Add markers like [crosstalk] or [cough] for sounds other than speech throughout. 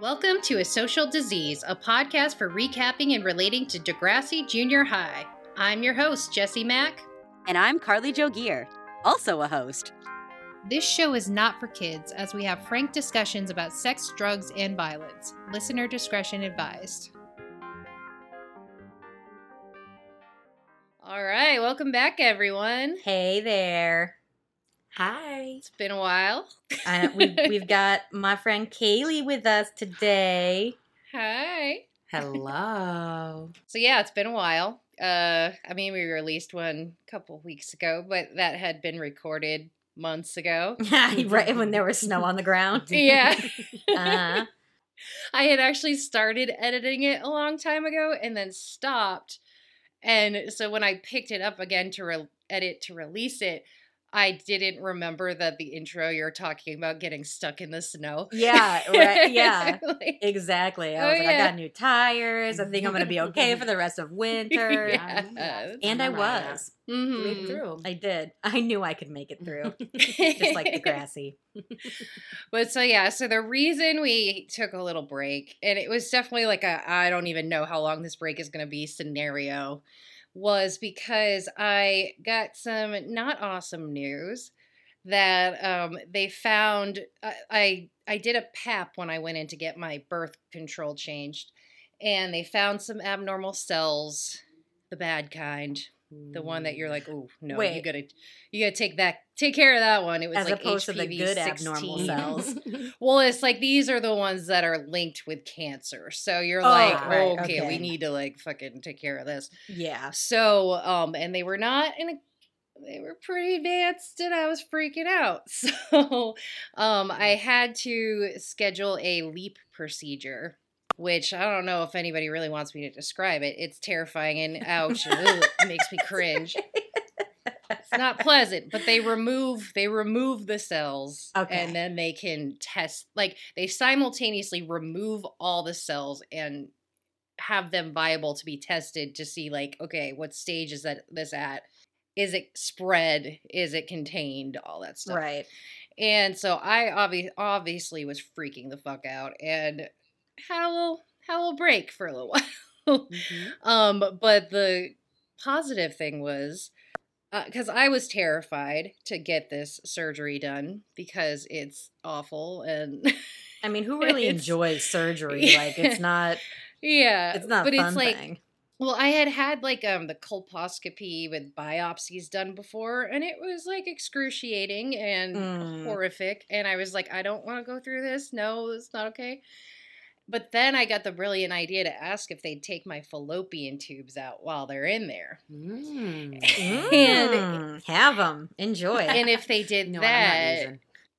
Welcome to A Social Disease, a podcast for recapping and relating to Degrassi Junior High. I'm your host, Jesse Mack. And I'm Carly Joe Gear, also a host. This show is not for kids, as we have frank discussions about sex, drugs, and violence. Listener discretion advised. All right, welcome back, everyone. Hey there. Hi. It's been a while. Uh, we've, [laughs] we've got my friend Kaylie with us today. Hi. Hello. [laughs] So yeah, it's been a while. Uh, I mean, we released one a couple weeks ago, but that had been recorded months ago. Yeah, [laughs] right when there was snow on the ground. Yeah. Uh, I had actually started editing it a long time ago and then stopped. And so when I picked it up again to re- edit to release it, I didn't remember that the intro you're talking about getting stuck in the snow. yeah, [laughs] right, yeah. Like, Exactly. I Oh, was like, I got new tires. I think I'm going to be okay [laughs] for the rest of winter. Yeah. And I was. mhm. Made it through. I did. [laughs] I knew I could make it through, just like Degrassi. But so yeah, so the reason we took a little break, and it was definitely like a I don't even know how long this break is going to be scenario, was because I got some not awesome news that um, they found. I, I I did a PAP when I went in to get my birth control changed, and they found some abnormal cells, the bad kind, the one that you're like, oh no, Wait. you gotta you gotta take that take care of that one. It was As like opposed to the HPV good 16. abnormal cells. [laughs] Well, it's like these are the ones that are linked with cancer. So you're Oh, like, right, okay, we need to like fucking take care of this. Yeah. So, um, and they were not in a they were pretty advanced and I was freaking out. [laughs] So, um, I had to schedule a LEEP procedure, which I don't know if anybody really wants me to describe it. It's terrifying and ouch, ugh, it makes me [laughs] cringe. It's not [laughs] pleasant, but they remove they remove the cells Okay. and then they can test like they simultaneously remove all the cells and have them viable to be tested to see like okay, what stage is that this at? Is it spread? Is it contained? All that stuff. Right. And so I obvi- obviously was freaking the fuck out and had a little had a little break for a little [laughs] while. Mhm. Um, but the positive thing was because I was terrified to get this surgery done because it's awful and I mean, who [laughs] really enjoys surgery? [laughs] Like, it's not. yeah, It's not. But fun it's like thing. well, I had had like um the colposcopy with biopsies done before, and it was like excruciating and Mm. horrific. And I was like, I don't want to go through this. No, it's not okay. But then I got the brilliant idea to ask if they'd take my fallopian tubes out while they're in there. Mm. [laughs] And Mm, have them. Enjoy. and if they did You know what I'm not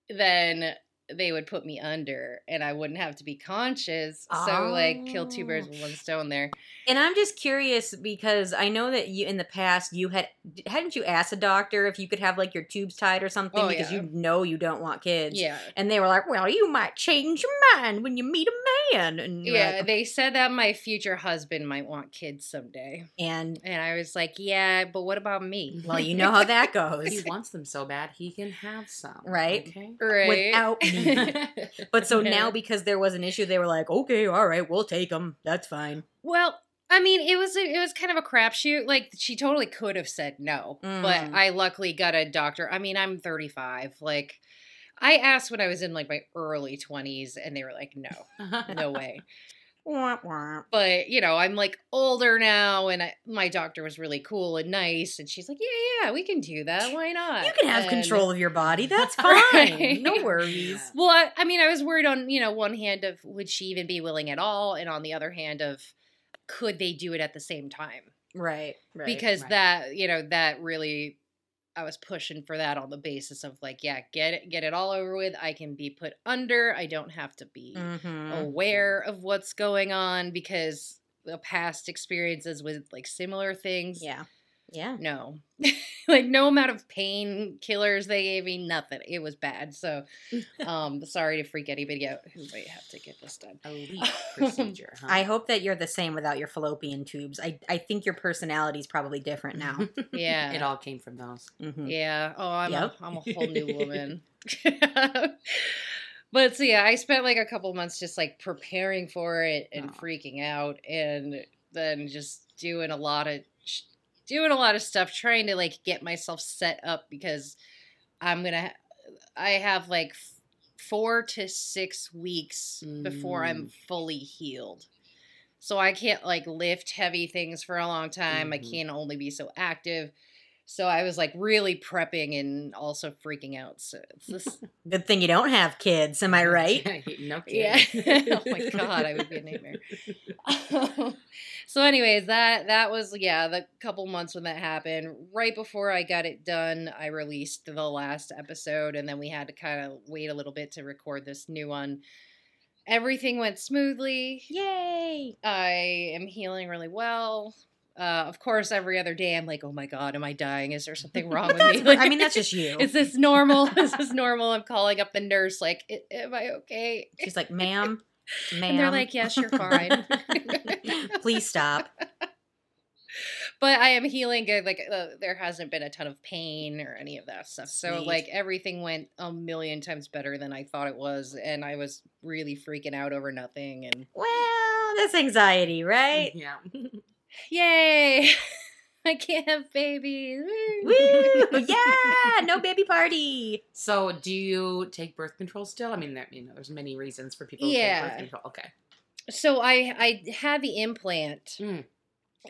that, then they would put me under and I wouldn't have to be conscious. So like kill two birds Oh. with one stone there. And I'm just curious because I know that you in the past you had hadn't you asked a doctor if you could have like your tubes tied or something Oh, because yeah. you know you don't want kids. Yeah. And they were like, "Well, you might change your mind when you meet a man." And Yeah, like, they said that my future husband might want kids someday. and And I was like, yeah, but what about me? well, you know how that [laughs] goes, he wants them so bad, he can have some. Right? Okay. Right. without me. [laughs] [laughs] But so now because there was an issue, they were like, "Okay, all right, we'll take them. That's fine." Well, I mean, it was a, it was kind of a crapshoot. Like she totally could have said no, but Mm. I luckily got a doctor. I mean, I'm 35. Like, I asked when I was in like my early 20s, and they were like, no, no way. [laughs] But you know, I'm like older now, and I, my doctor was really cool and nice, and she's like, yeah, yeah, we can do that. Why not? You can have And- control of your body. [laughs] That's fine. Right. No worries. Well, I, I mean, I was worried on you know one hand of would she even be willing at all, and on the other hand of could they do it at the same time? Right. Right. because right. that you know that really I was pushing for that on the basis of like yeah get it get it all over with I can be put under I don't have to be Mhm. aware of what's going on because the past experiences with like similar things Yeah. Yeah. no [laughs] like no amount of pain killers they gave me nothing it was bad so [laughs] um sorry to freak anybody out who might have to get this done A [laughs] procedure. Huh? I hope that you're the same without your fallopian tubes. I, I think your personality is probably different now. yeah it all came from those. Mhm. Yeah. Oh, I'm Yep. a I'm a whole new woman. But so yeah, I spent like a couple months just like preparing for it and Aw. freaking out, and then just doing a lot of sh- doing a lot of stuff, trying to like get myself set up because I'm gonna. I have like four to six weeks before I'm Mm. fully healed. So I can't like lift heavy things for a long time. I Mhm. can only be so active. So I was like really prepping and also freaking out. So it's this [laughs] Good thing you don't have kids, am I right? [laughs] no Yeah. [laughs] oh my god, I would be a nightmare. so, anyways, that that was yeah, the couple months when that happened. Right before I got it done, I released the last episode, and then we had to kind of wait a little bit to record this new one. Everything went smoothly. Yay! I am healing really well. Uh, of course, every other day I'm like, oh my god, am I dying? Is there something [laughs] wrong with me? That's- I mean, that's just you. Is this normal? [laughs] is this normal? I'm calling up the nurse, like, am I okay? She's like, ma'am, [laughs] ma'am. And they're like, yes, you're fine. please stop. but I am healing good. Like, uh, there hasn't been a ton of pain or any of that stuff. So, Sweet. like, everything went a million times better than I thought it was. And I was really freaking out over nothing. And Well, that's anxiety, right? Yeah. Yay! [laughs] I can't have babies. Woo! [laughs] Yeah! [laughs] No baby party. So, do you take birth control still? I mean, there, you know, there's many reasons for people to Yeah. take birth control. Okay. so I I had the implant Mm.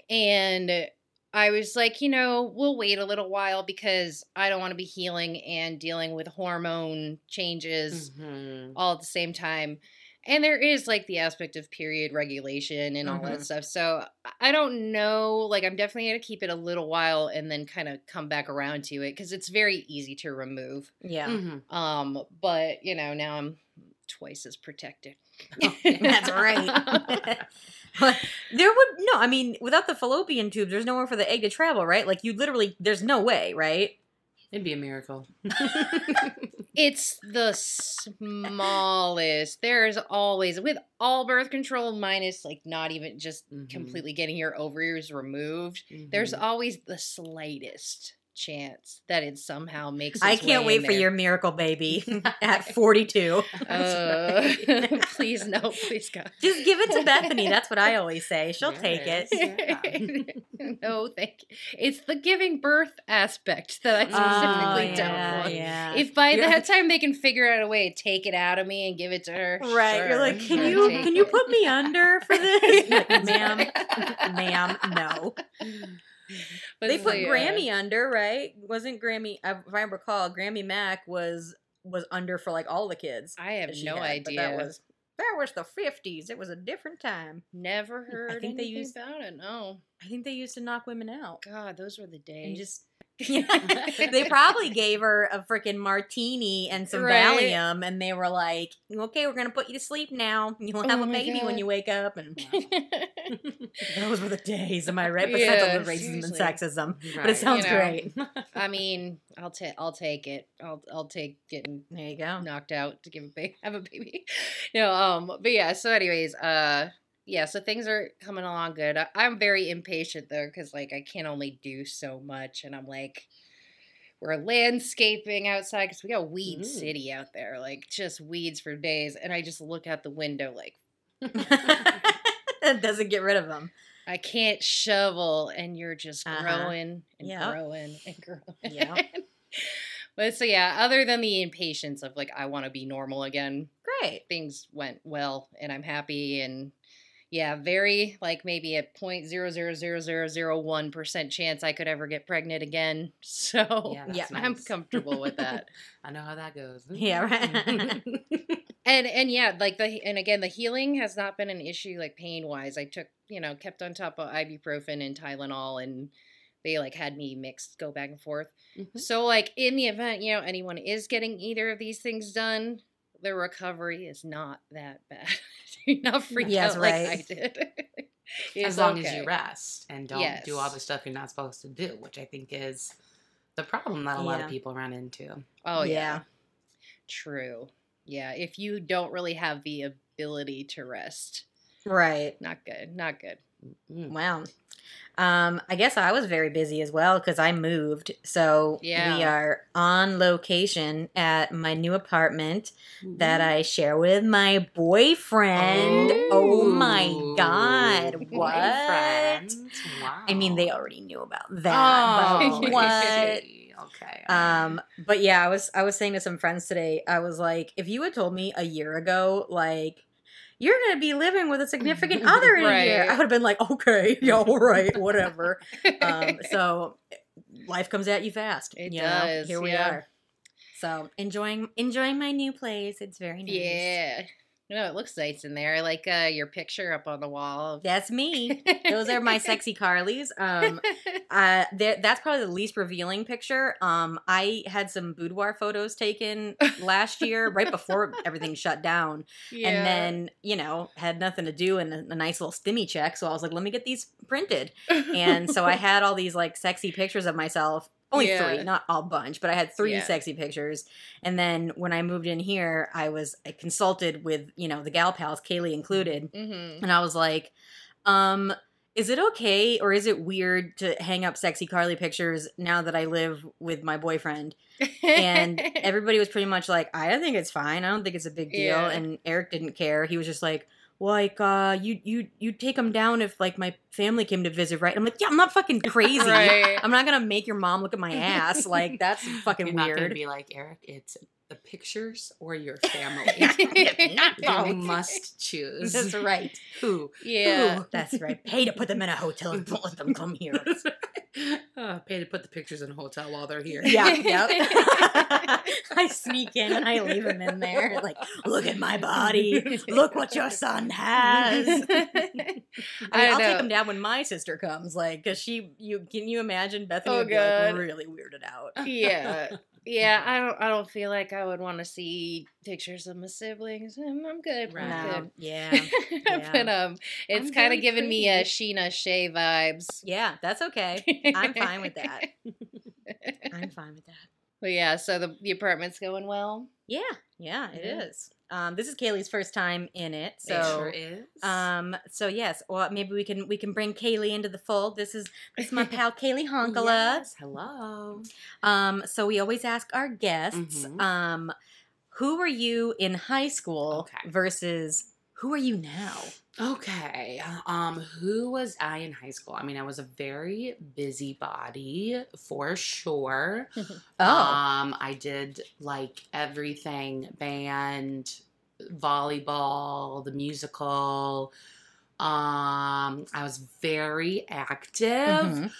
and I was like, you know, we'll wait a little while because I don't want to be healing and dealing with hormone changes Mhm. all at the same time. And there is like the aspect of period regulation and all that Mhm. stuff. So I- I don't know. Like, I'm definitely going to keep it a little while and then kind of come back around to it because it's very easy to remove. Yeah. Mhm. Um, but you know, now I'm twice as protected. [laughs] That's right. [laughs] But there would no, I mean, without the fallopian tubes, there's nowhere for the egg to travel, right? Like you literally, there's no way, right? It'd be a miracle. [laughs] It's the smallest. There's always with all birth control minus like not even just Mhm. completely getting your ovaries removed. There's Mhm. always the slightest chance that it somehow makes. I can't wait for there. your miracle baby [laughs] [laughs] at 42. Uh, [laughs] right. please no, please God. Just give it to Bethany. That's what I always say. She'll take it. Yeah. no, thank you. It's the giving birth aspect that I specifically Oh, don't want. yeah. If by You're- that time they can figure out a way to take it out of me and give it to her, Right. You're like, can you can you put me under for this? Like, ma'am, ma'am, no. But [laughs] They put. Grammy under, right? Wasn't Grammy? If I recall, Grammy Mac was was under for like all the kids. I have no had, idea. that was that was the fifties. It was a different time. Never heard I think they used- about it. No, I think they used to knock women out God, those were the days. and just. [laughs] [laughs] they probably gave her a freaking martini and some Right. Valium, and they were like, "Okay, we're gonna put you to sleep now. You'll have Oh a baby when you wake up." And [laughs] those were the days, am I right? Besides Yeah, all the racism and sexism, but it sounds You know. great. I mean, I'll take I'll take it. I'll I'll take getting There you go. knocked out to give a baby have a baby. no, um, but yeah. So, anyways, uh, yeah. So things are coming along good. I, I'm very impatient though, because like I can only do so much, and I'm like, we're landscaping outside because we got weed Mm. city out there, like just weeds for days, and I just look out the window like [laughs] [laughs] it doesn't get rid of them. I can't shovel, and you're just Uh-huh. growing and Yep. growing and growing. Yep. [laughs] but so yeah, other than the impatience of like I want to be normal again, Great. things went well and I'm happy and yeah, very like maybe a point zero zero zero zero zero one percent chance I could ever get pregnant again. [laughs] So Yeah, that's Yeah. I'm comfortable with that. [laughs] I know how that goes. Yeah, right. [laughs] and and yeah, like the and again the healing has not been an issue like pain wise. I took you know kept on top of ibuprofen and Tylenol and they like had me mixed go back and forth. Mhm. So like in the event you know anyone is getting either of these things done, the recovery is not that bad. [laughs] Do not freak Yes, out like. I did. [laughs] as It's long as you rest and don't do all the stuff you're not supposed to do, which I think is the problem that a lot of people run into. Oh yeah. Yeah. True. Yeah, if you don't really have the ability to rest, Right. not good. Not good. Mm. Wow. Um, I guess I was very busy as well because I moved. So yeah. we are on location at my new apartment that I share with my boyfriend. Oh, my god. What? boyfriend. Wow. I mean, they already knew about that. Oh, but [laughs] what? Okay. Um, but yeah, I was I was saying to some friends today, I was like, if you had told me a year ago, like, you're gonna be living with a significant other in a year, I would have been like, okay, [laughs] yeah, all right, whatever. Um, [laughs] so life comes at you fast. It you know? does, Here we yeah. are. So enjoying enjoying my new place. It's very nice. Yeah. No, it looks nice in there. I like uh, your picture up on the wall. That's me. Those are my [laughs] sexy Carlys. Um, uh, that's probably the least revealing picture. Um, I had some boudoir photos taken last year, right [laughs] before everything shut down, Yeah. and then you know had nothing to do and a, a nice little stimmy check. So I was like, let me get these printed, and so I [laughs] had all these like sexy pictures of myself. Only Yeah. three, not a bunch, but I had three Yeah. sexy pictures. And then when I moved in here, I was I consulted with you know the gal pals, Kaylie included, Mhm. and I was like, um, is it okay or is it weird to hang up sexy Carly pictures now that I live with my boyfriend? And [laughs] everybody was pretty much like, I think it's fine. I don't think it's a big deal. Yeah. And Eric didn't care. He was just like, like, uh, you you you take them down if like my family came to visit, right? I'm like, yeah, I'm not fucking [laughs] crazy. Right. I'm not gonna make your mom look at my ass. Like that's [laughs] fucking You're not gonna weird. be like Eric. It's the pictures or your [laughs] family. Not you must choose. That's right. [laughs] Who? yeah. That's right. Pay to put them in a hotel and don't let them come here. [laughs] Uh, pay to put the pictures in a hotel while they're here. Yeah, yep. I sneak in and I leave them in there. Like, look at my body. Look what your son has. I mean, I I'll take them down when my sister comes. Like, cause she, you can you imagine Bethany Oh, would be like really weirded out. yeah. Yeah, I don't. I don't feel like I would want to see pictures of my siblings. I'm, I'm good. Right. I'm good. yeah, [laughs] but um, it's kind of giving me a. Sheena Shea vibes. yeah, that's okay. I'm fine with that. [laughs] I'm fine with that. But yeah, so the the apartment's going well. Yeah, yeah, it is. Yeah. Um, this is Kaylie's first time in it, so It sure is. Um. So yes, well, maybe we can we can bring Kaylie into the fold. This is this is my [laughs] pal Kaylie Honkala. Yes, hello. Um. So we always ask our guests, Mhm. um, who were you in high school Okay. versus who are you now? Okay. Um, who was I in high school? I mean, I was a very busybody for sure. [laughs] Oh. Um, I did like everything band, volleyball, the musical. Um, I was very active. Mhm.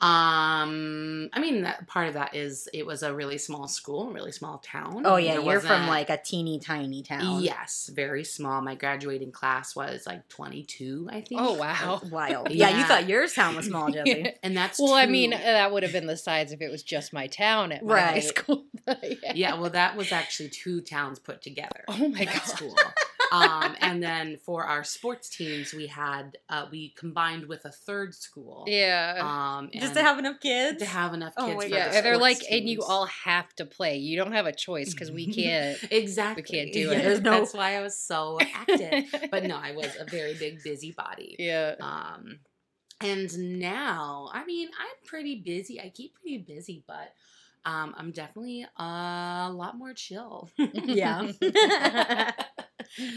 Um, I mean, that part of that is it was a really small school, really small town. Oh yeah, There you're from like a teeny tiny town. Yes, very small. My graduating class was like 22, I think. Oh wow. Wild. Yeah, you thought your town was small, [laughs] Jesse. And that's Well, I mean, uh, that would have been the size if it was just my town at my high school. [laughs] yeah. yeah, well, that was actually two towns put together. Oh my god. school. Um, and then for our sports teams, we had uh, we combined with a third school. Yeah. Um, Just to have enough kids. to have enough Oh kids. my for yeah, the and they're like, sports and you all have to play. You don't have a choice because we [laughs] can't. exactly. We can't do Yeah, it. there's no- That's why I was so active. [laughs] but no, I was a very big busybody. Yeah. Um, and now, I mean, I'm pretty busy. I keep pretty busy, but um, I'm definitely a lot more chill. yeah. [laughs]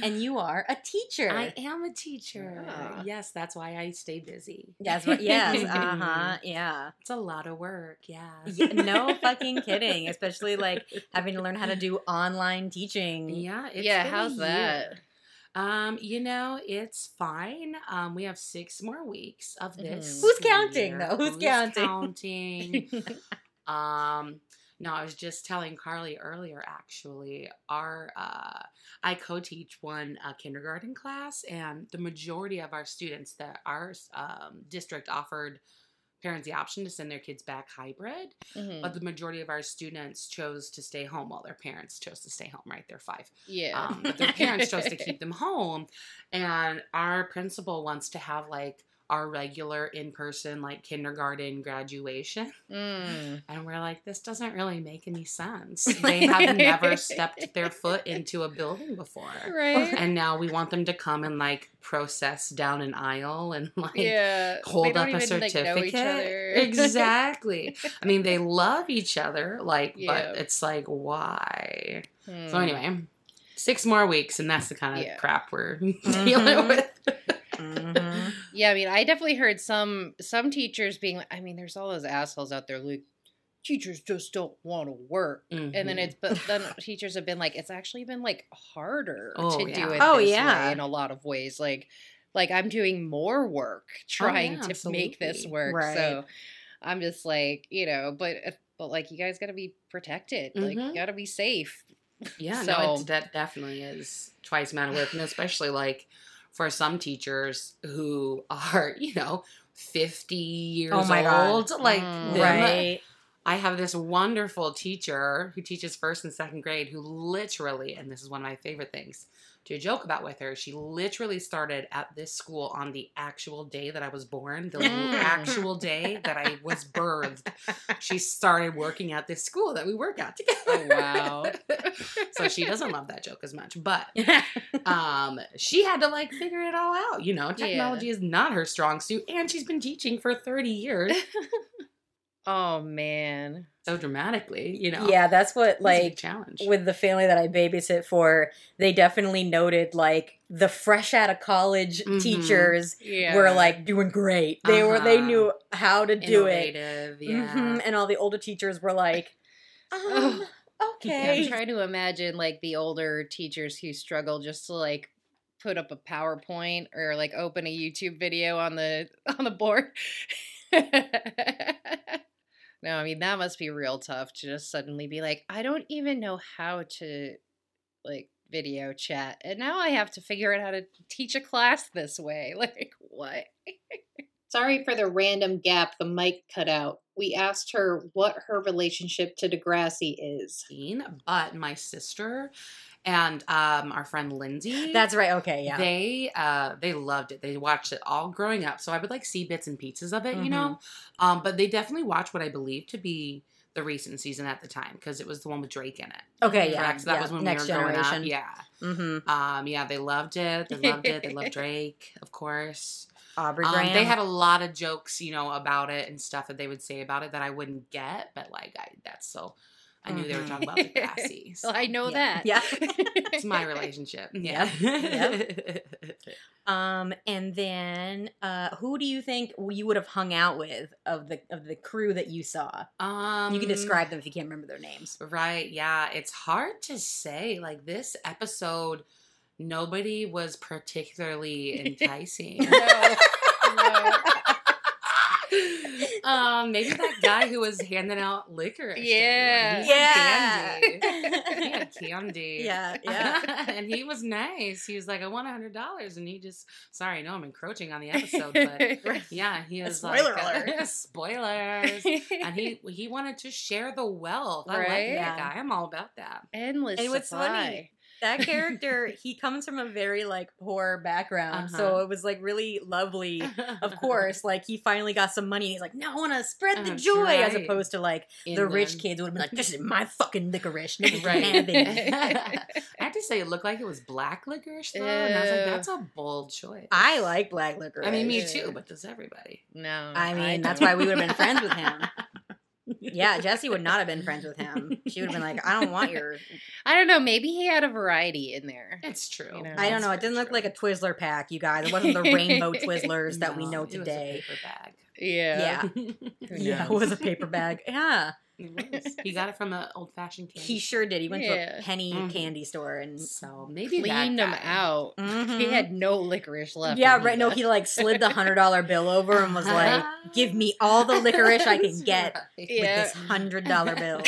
and you are a teacher. I am a teacher. Ah. Yes, that's why I stay busy. That's what. Yes. Uh huh. [laughs] Yeah. It's a lot of work. Yeah. Yeah, no fucking kidding. Especially like having to learn how to do online teaching. Yeah. It's yeah. been a How's that? Um, you know, it's fine. Um, we have six more weeks of this. Mhm. Who's counting, year. though? Who's counting? counting? [laughs] Um, no, I was just telling Carly earlier. Actually, our uh, I co-teach one uh, kindergarten class, and the majority of our students that our um, district offered parents the option to send their kids back hybrid, Mhm. but the majority of our students chose to stay home while their parents chose to stay home. Right, they're five. yeah. Um, but their parents chose to [laughs] keep them home, and our principal wants to have like our regular in person like kindergarten graduation. Mm. And we're like, this doesn't really make any sense. [laughs] They have never stepped their foot into a building before. Right. And now we want them to come and like process down an aisle and like yeah. hold up a even, like, certificate. other. exactly. I mean, they [laughs] love each other, like, Yeah. but it's like, why? So Hmm. anyway, six more weeks, and that's the kind of Yeah. crap we're [laughs] Mhm. dealing with. Mhm. Yeah, I mean, I definitely heard some some teachers being like, I mean, there's all those assholes out there like teachers just don't want to work. And then Mhm. it's but then [laughs] teachers have been like it's actually been like harder Oh, to yeah. do it Oh, this yeah. way in a lot of ways. Like like I'm doing more work trying Oh, yeah, to make this work. Right. So I'm just like, you know, but but like you guys got to be protected. Like you Mhm. got to be safe. [laughs] Yeah, So- no, it, that definitely is twice amount of work, and especially like for some teachers who are, [laughs] you know, fifty years Oh my God. old, like Mm. them. Right. I have this wonderful teacher who teaches first and second grade who literally, and this is one of my favorite things to joke about with her, she literally started at this school on the actual day that I was born, the Mm. actual day that I was birthed. She started working at this school that we work at together. Oh, wow. [laughs] so she doesn't love that joke as much, but [laughs] um she had to like figure it all out you know technology is not her strong suit and she's been teaching for 30 years [laughs] oh man. so dramatically you know yeah, that's what It's a big like challenge with the family that I babysit for, they definitely noted like the fresh out of college Mhm. teachers Yeah. were like doing great. They were they Uh-huh. knew how to do it. Innovative, yeah Mhm, And all the older teachers were like, um, Yeah, okay. I'm trying to imagine like the older teachers who struggle just to like put up a PowerPoint or like open a YouTube video on the [laughs] on the board. [laughs] no, I mean that must be real tough to just suddenly be like, I don't even know how to like video chat, and now I have to figure out how to teach a class this way. [laughs] Like what? Sorry for the random gap the mic cut out. We asked her what her relationship to Degrassi is. But my sister and um our friend lindsay That's right. Okay. Yeah. They uh they loved it. They watched it all growing up. So I would like see bits and pieces of it, you Mm-hmm. know. Um, but they definitely watched what I believe to be the recent season at the time because it was the one with Drake in it. okay. Yeah. Correct. So that yeah. was when Next we were generation. growing up. Yeah. Mm-hmm. Um, yeah, they loved it. They loved it. They loved [laughs] Drake, of course. Aubrey Um, Graham. they had a lot of jokes, you know, about it and stuff that they would say about it that I wouldn't get, but like I that's so I knew they were talking about Degrassi. [laughs] Well, I know Yeah. that. Yeah. [laughs] It's my relationship. Yeah. [laughs] Um, and then uh, who do you think you would have hung out with of the of the crew that you saw? um, you can describe them if you can't remember their names. Right. Yeah. It's hard to say. Like this episode, nobody was particularly enticing. No, no. Um, maybe that guy who was handing out licorice. to Yeah. everyone. He had Yeah. Candy. He had candy. [laughs] Yeah, yeah. [laughs] and he was nice. He was like, I want a hundred dollars. And he just sorry, I know I'm encroaching on the episode, but [laughs] yeah, he was Spoiler like alert. spoilers. And he he wanted to share the wealth. I like that guy. I'm all about that. endless And what's funny. That [laughs] character, he comes from a very like poor background, so Uh-huh. it was like really lovely. Of course, [laughs] like he finally got some money, and he's like, "No, I want to spread the That's joy," as opposed to like In the rich kids would have been like, "This is [laughs] my fucking licorice, nigga Right. have it." I have to say, it looked like it was black licorice though, and I was like, that's a bold choice. I like black licorice. I mean, me too, but does everybody? no, I mean, that's why we would have been friends with him. Yeah, Jesse would not have been friends with him. She would have been like, I don't want your. [laughs] I don't know. Maybe he had a variety in there. It's true. You know. I don't know. It didn't look true. like a Twizzler pack, you guys. It wasn't the rainbow [laughs] Twizzlers that we No, know it was a today. paper bag. Yeah. Yeah. Who [laughs] Yeah, it was a paper bag. Yeah, It [laughs] was. He got it from an old fashioned candy. he sure did. He went to a penny Mhm. candy store and. So maybe Cleaned that him guy. out. [laughs] He Mhm. had no licorice left. Yeah, when right. No, he like slid the hundred dollar bill over and was like, [laughs] "Give me all the licorice I can get right. with Yeah. this hundred dollar bill."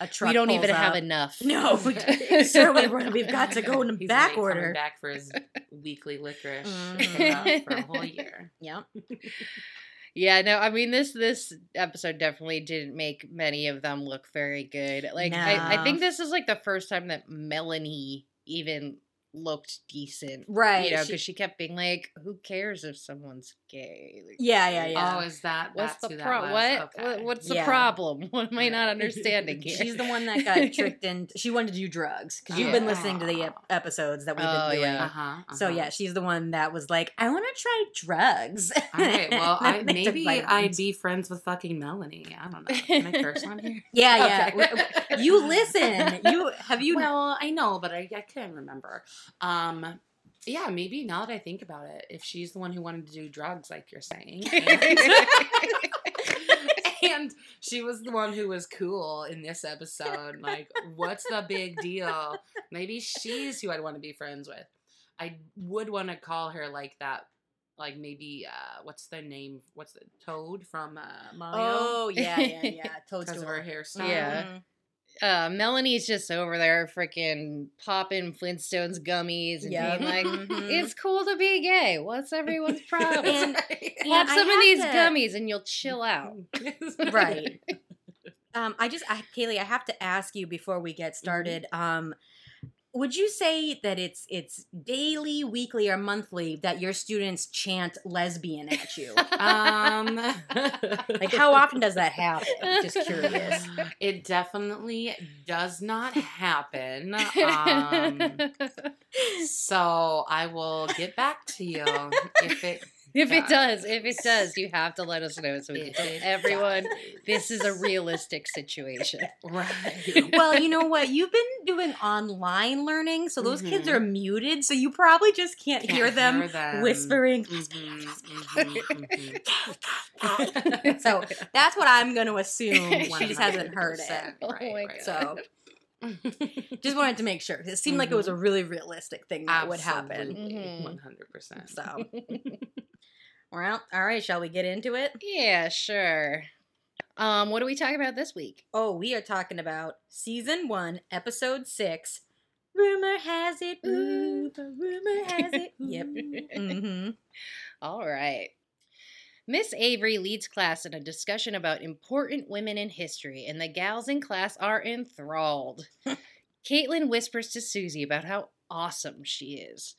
A truck. we don't even pulls have enough. No, sir, We, we've got to go in He's back order. back for his weekly licorice Mhm. for a whole year. Yep. Yeah, no, I mean this this episode definitely didn't make many of them look very good. Like I, I think this is like the first time that Melanie even looked decent. Right, You know, because she, kept being like, who cares if someone's gay? Like, Yeah, yeah, yeah. Oh, is that What's that's the who that problem? was? What? Okay. what? What's the Yeah. problem? [laughs] What am I not [laughs] understanding here? She's the one that got tricked [laughs] in. She wanted to do drugs because you've been listening to the ep- episodes that we've Oh, been doing. yeah. Uh-huh, So uh-huh. yeah, she's the one that was like, "I want to try drugs." All right. Well, I, And they took maybe I'd be friends with fucking Melanie. I don't know. Can I curse on here? Yeah, yeah. Okay. You listen. You have you. well, I know, but I, I can't remember. Um, yeah, maybe now that I think about it, if she's the one who wanted to do drugs, like you're saying, [laughs] and, [laughs] and she was the one who was cool in this episode, like, what's the big deal? Maybe she's who I'd want to be friends with. I would want to call her like that. Like maybe uh what's the name? What's the Toad from uh, Mario? oh yeah, yeah, yeah. [laughs] because Toadstool. of her hairstyle. Yeah. Mhm. Uh, Melanie's just over there freaking popping Flintstones gummies and Yeah. being like, Mhm. it's cool to be gay. What's everyone's [laughs] problem? And- [laughs] Have and I some of these to- gummies and you'll chill out. [laughs] Right. Um, I just, I, Kaylie, I have to ask you before we Mm-hmm. get started. Um, would you say that it's it's daily, weekly, or monthly that your students chant lesbian at you? Um, [laughs] like, how often does that happen? Just curious. It definitely does not happen. [laughs] Um, so I will get back to you if it. If it does. if it does, you have to let us know so we can tell everyone this is a realistic situation. [laughs] right. well, you know what? You've been doing online learning, so those kids Mhm. are muted, so you probably just can't, Can't hear them, hear them. whispering. Mhm, mhm, mhm. so that's what I'm going to assume. She just hasn't heard it. 100%, Oh right. So [laughs] just wanted to make sure. It seemed like it was a really realistic thing that would happen. Absolutely, Mhm. 100%. So, [laughs] well, all right. Shall we get into it? yeah, sure. Um, what are we talking about this week? Oh, we are talking about season one, episode six. Rumor has it, ooh, the rumor has it. [laughs] Yep. Mm-hmm. All right. Miss Avery leads class in a discussion about important women in history, and the gals in class are enthralled. [laughs] Caitlin whispers to Susie about how awesome she is.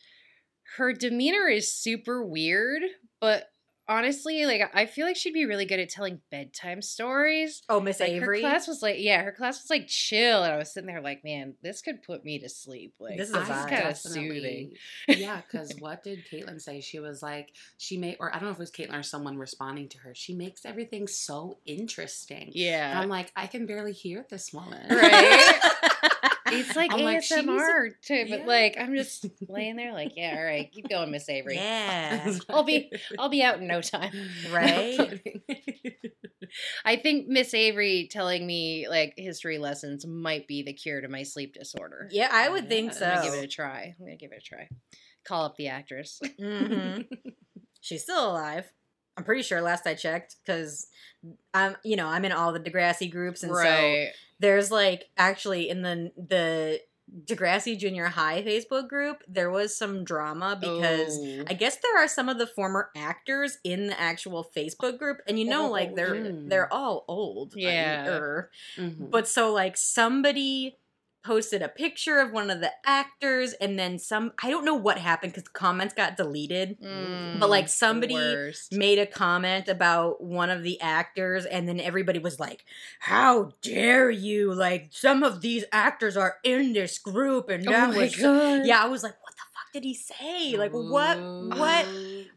Her demeanor is super weird, but honestly, like I feel like she'd be really good at telling bedtime stories. Oh, Miss Like, Avery. Her class was like, yeah, her class was like chill, and I was sitting there like, man, this could put me to sleep. Like This is this a is vibe. kind of soothing. yeah, because [laughs] what did Caitlin say? She was like, she made, or I don't know if it was Caitlin or someone responding to her. She makes everything so interesting. And Yeah, I'm like, I can barely hear this woman. Right? [laughs] it's like I'm like, ASMR too, but Yeah. like I'm just laying there, like, yeah, all right, keep going, Miss Avery. yeah. [laughs] I'll be, I'll be out in no time. [laughs] Right? [laughs] I think Miss Avery telling me like history lessons might be the cure to my sleep disorder. Yeah, I would think Yeah, so. I'm gonna give it a try. I'm gonna give it a try. Call up the actress. hmm She's still alive. I'm pretty sure. Last I checked, because I'm, you know, I'm in all the Degrassi groups, and so there's like actually in the the Degrassi Junior High Facebook group, there was some drama because Oh. I guess there are some of the former actors in the actual Facebook group, and you know, like they're Mm. they're all old, I mean, Yeah. er. Mhm. But so like somebody posted a picture of one of the actors, and then some I don't know what happened because comments got deleted. But, like, Mm, somebody. Made a comment about one of the actors, and then everybody was like, "How dare you! Like some of these actors are in this group, and Oh that my was god. yeah." I was like, "What did he say? Like what? What?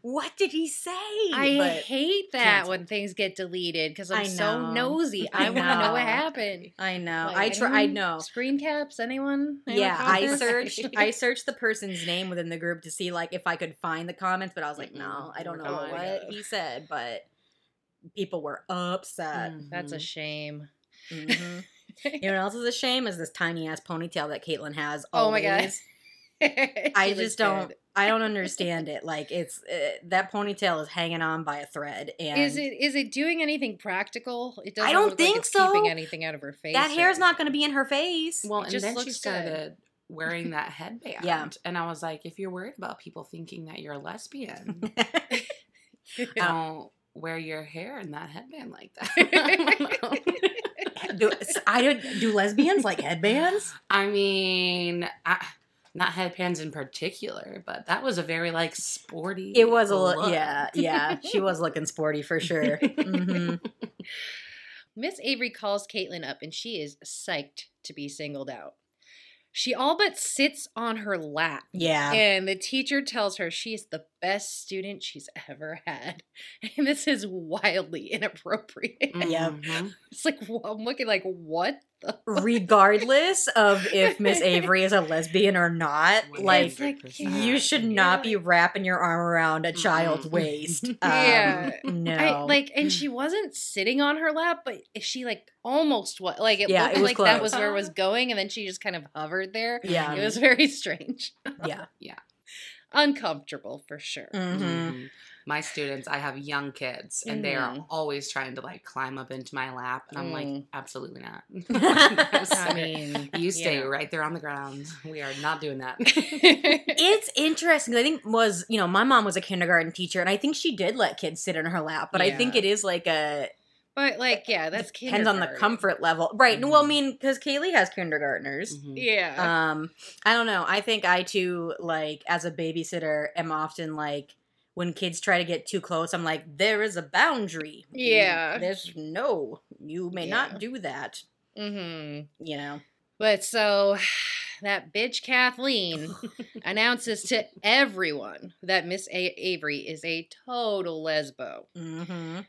What did he say?" I But- hate that Cancel. when things get deleted because I'm so nosy. [laughs] I I, want to know what happened. I know. Like, I try. I know. Screen caps? Anyone? Anyone Yeah, I searched. [laughs] I searched the person's name within the group to see like if I could find the comments, but I was like, no. I don't Oh know my what he said, but people were upset. That's a Mhm. shame. Mhm. [laughs] You know what else is a shame is this tiny ass ponytail that Caitlin has. Oh my God. Always. [laughs] I I just don't. [laughs] I don't understand it. Like it's uh, that ponytail is hanging on by a thread, and Is it is it doing anything practical? It doesn't I don't look think like it's so. keeping anything out of her face. that hair's or- not going to be in her face. Well, It and just then she looks good. started wearing that headband. Yeah. And I was like, if you're worried about people thinking that you're a lesbian, [laughs] Um, don't wear your hair in that headband like that. do, I don't. Do lesbians like headbands? I mean, I, not headbands in particular, but that was a very like sporty. It was a little, look. yeah, yeah. She was looking sporty for sure. hmm [laughs] Miss Avery calls Caitlin up and she is psyched to be singled out. She all but sits on her lap. Yeah. And the teacher tells her she is the best student she's ever had. And this is wildly inappropriate. Yeah. [laughs] Mhm. It's like, wh- I'm looking like, what? Regardless of if Miss Avery is a lesbian or not, like like, you should Yeah, not be wrapping your arm around a child's waist. [laughs] Um, Yeah. No. I, like, and she wasn't sitting on her lap, but she like almost what? Like it Yeah, looked it was like that was where it was going, and then she just kind of hovered there. yeah. It was very strange, yeah. [laughs] Yeah, uncomfortable for sure. hmm Mhm. My students, I have young kids, and they are Mhm. always trying to like climb up into my lap, and I'm like, Mm. absolutely not. [laughs] [laughs] I mean, you stay yeah. right there on the ground. We are not doing that. [laughs] It's interesting. I think was you know my mom was a kindergarten teacher, and I think she did let kids sit in her lap. But I think it is like a but like, yeah, that's depends on the comfort level, right? Well, I Mhm. mean, because Kaylie has kindergartners. Mhm. Yeah. Um, I don't know. I think I too, like as a babysitter, am often like when kids try to get too close, I'm like, there is a boundary. Yeah. There's no, you may Yeah. not do that. hmm You know. But so [sighs] that bitch Kathleen [laughs] announces to everyone that Miss A- Avery is a total lesbo. Mm-hmm.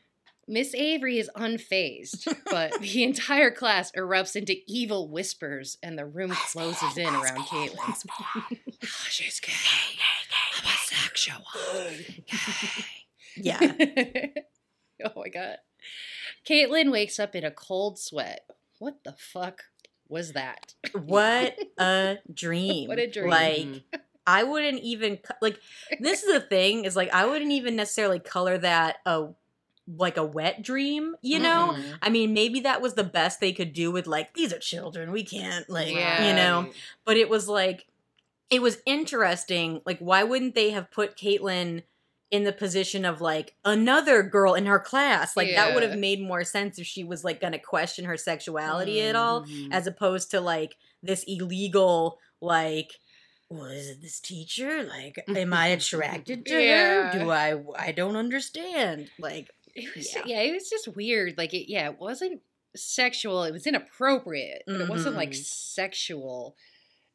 Miss Avery is unfazed, [laughs] but the entire class erupts into evil whispers and the room closes in around Caitlin. [sighs] Oh, she's [laughs] gay. Homosexual. Yeah. [laughs] oh my god. Caitlin wakes up in a cold sweat. What the fuck was that? what [laughs] a dream. What a dream. Like Mhm. I wouldn't even like this is the thing is like I wouldn't even necessarily color that a like a wet dream, you know? Mhm. I mean, maybe that was the best they could do with like these are children. We can't like, Yeah. you know. But it was like it was interesting. Like why wouldn't they have put Caitlin in the position of like another girl in her class? Like that would have made more sense if she was like going to question her sexuality at all Mhm. as opposed to like this illegal like was it this teacher like am i attracted [laughs] to Yeah. her do i i don't understand like It was, Yeah. yeah. it was just weird. Like it, yeah, it wasn't sexual. It was inappropriate, but it wasn't like Mhm. sexual.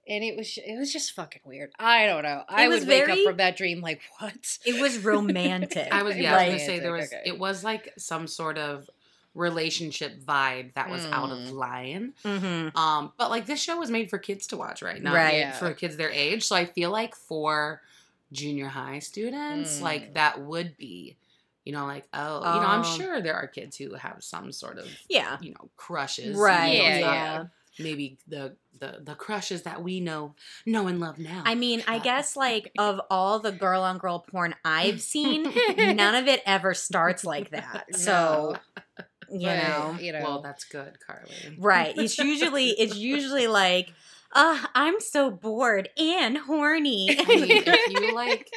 And it was, it was just fucking weird. I don't know. I was would wake up from that dream like, what? it was [laughs] romantic I was It yeah, I was gonna say there was okay. it was like some sort of relationship vibe that was out of Mm. line. mhm. Um, but like this show was made for kids to watch, right? Not Right. Yeah. for kids their age. So I feel like for junior high students, Mm. like that would be, you know, like oh, you know, I'm Um, sure there are kids who have some sort of yeah you know crushes, right you know, Yeah, yeah, Maybe the, the the crushes that we know know and love now. i mean i Uh, guess [laughs] like of all the girl on girl porn i've seen [laughs] none of it ever starts like that [laughs] so you But, know you know. well, that's good, Carly. Right. It's usually it's usually like, uh, I'm so bored and horny. I mean, if you like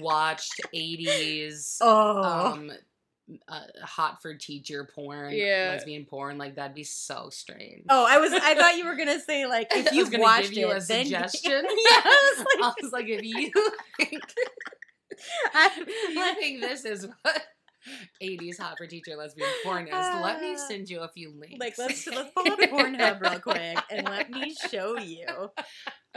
watched 80s oh. um uh, hot for teacher porn, Yeah. lesbian porn, like that'd be so strange. oh, I was I thought you were [laughs] gonna say like if you've watched give you it, a then [laughs] suggestion. [laughs] yeah, I was like, I was like, if you think, I- if you think this is what 80s hot for teacher lesbian porn is, let me [sighs] send you a few links. like let's let's pull up Pornhub real quick and let me show you.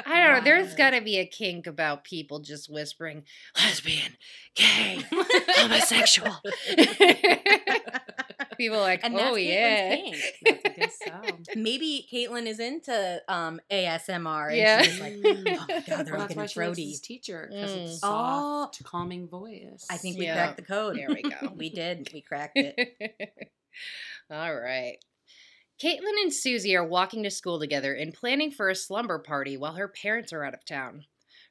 I don't know. There's got to be a kink about people just whispering lesbian, gay, homosexual. [laughs] people are like, And that's oh Caitlin's yeah. kink. That's, I guess so. Maybe Caitlin is into um ASMR and Yeah. she's like, oh my god, they're Well, all that's getting why she loves teacher because Mm. it's Oh. soft, calming voice. I think we Yeah. cracked the code. There we go. we did. We cracked it. [laughs] All right. Caitlin and Susie are walking to school together and planning for a slumber party while her parents are out of town.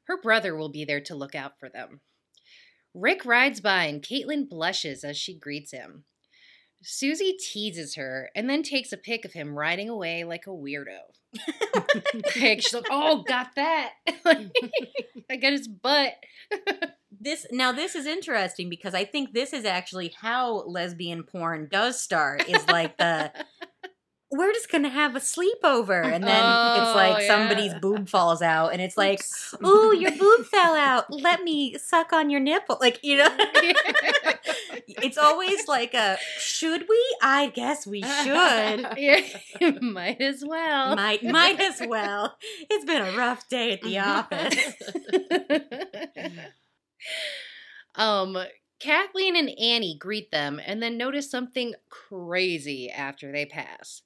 Her brother will be there to look out for them. Rick rides by and Caitlin blushes as she greets him. Susie teases her and then takes a pic of him riding away like a weirdo. [laughs] Like, She's like, oh, got that. [laughs] I got his butt. [laughs] this now this is interesting because I think this is actually how lesbian porn does start. Is like the we're just gonna have a sleepover, and then Oh, it's like yeah. somebody's boob falls out, and it's like, ooh, your [laughs] boob fell out. Let me suck on your nipple, like you know. [laughs] it's always like a should we? I guess we should. [laughs] might as well. might might as well. It's been a rough day at the office. um, Kathleen and Annie greet them and then notice something crazy after they pass.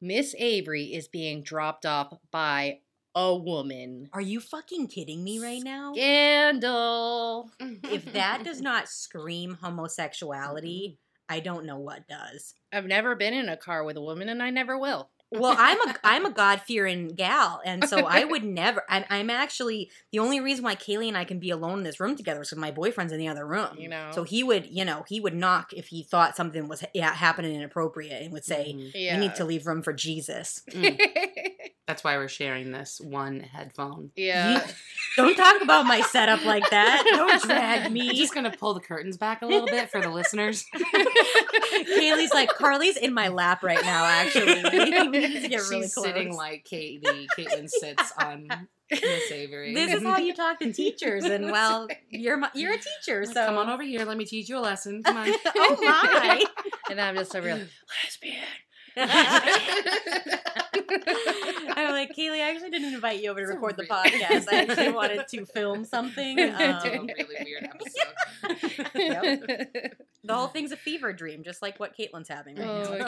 Miss Avery is being dropped off by a woman. Are you fucking kidding me right now? Scandal. If that does [laughs] not scream homosexuality, I don't know what does. I've never been in a car with a woman and I never will. Well, I'm a I'm a God fearing gal, and so I would never. I'm, I'm actually the only reason why Kaylie and I can be alone in this room together is because my boyfriend's in the other room. You know. So he would, you know, he would knock if he thought something was ha- happening inappropriate and would say, Mhm. yeah. "You need to leave room for Jesus." Mm. [laughs] That's why we're sharing this one headphone. yeah. [laughs] Don't talk about my setup like that. Don't drag me. I'm just gonna pull the curtains back a little bit for the listeners. [laughs] [laughs] Kaylie's like Carly's in my lap right now. Actually, we get really She's close. sitting like Katie. Caitlin sits on Miss Avery. this is how you talk to teachers, and well, you're my, you're a teacher, so come on over here. Let me teach you a lesson. Come on. oh my! and I'm just a real lesbian. [laughs] I'm like, Kaylie, I actually didn't invite you over to It's a record the podcast. I actually wanted to film something. It's a Um, really weird [laughs] episode. Yep. [laughs] the whole thing's a fever dream, just like what Caitlin's having right Oh now.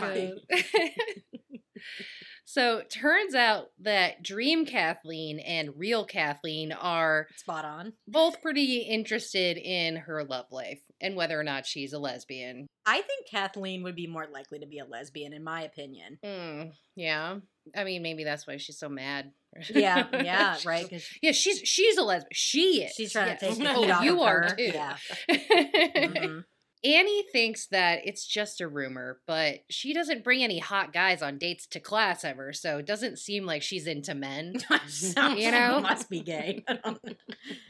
My It's god. fine. so turns out that Dream Kathleen and Real Kathleen are Spot on. both pretty interested in her love life and whether or not she's a lesbian. I think Kathleen would be more likely to be a lesbian, in my opinion. Hmm, yeah. I mean, maybe that's why she's so mad. Yeah, [laughs] yeah, right. Yeah, she's she's a lesbian. She is. she's trying yes. to take the Oh, heat off you of are her. too. Yeah. [laughs] Mhm. Annie thinks that it's just a rumor, but she doesn't bring any hot guys on dates to class ever, so it doesn't seem like she's into men. [laughs] [laughs] You know? [laughs] must be gay.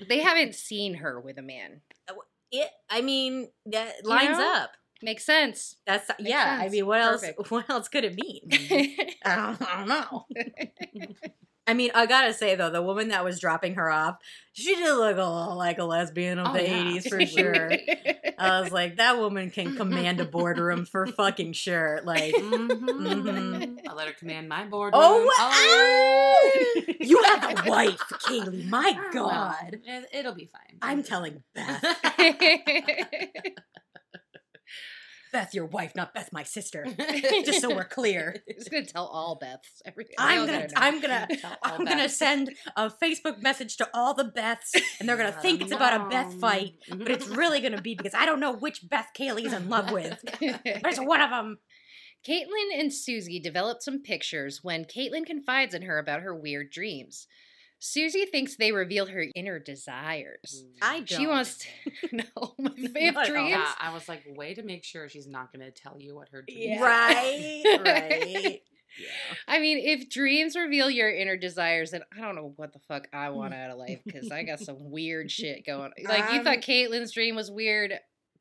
They haven't seen her with a man. Uh, it. I mean, that You lines know? up. Makes sense. That's Makes yeah. I mean, what else? What else could it mean? I don't, I don't know. I mean, I gotta say though, the woman that was dropping her off, she did look a little like a lesbian of Oh, the yeah. '80s for [laughs] sure. I was like, that woman can command a boardroom for fucking sure. Like, Mhm. Mhm. I let her command my boardroom. oh, Oh. ah! you have a wife, Kaylie. My God, it, it'll be fine. I'm telling Beth. [laughs] [laughs] Beth, your wife, not Beth, my sister. [laughs] Just so we're clear. Just gonna tell all Beths everything. I'm gonna. I'm gonna, [laughs] I'm gonna Beths. send a Facebook message to all the Beths, and they're gonna [laughs] think it's about a Beth fight, but it's really gonna be because I don't know which Beth Kaylie's in love with. but it's one of them. Caitlin and Susie develop some pictures when Caitlin confides in her about her weird dreams. Susie thinks they reveal her inner desires. I don't. She wants [laughs] to know [laughs] my Not fifth dreams. Yeah, I was like, way to make sure she's not going to tell you what her dreams Yeah. are. Right, [laughs] right. Yeah. I mean, if dreams reveal your inner desires, then I don't know what the fuck I want out of life because I got some weird shit going. Like you Um, thought Caitlin's dream was weird.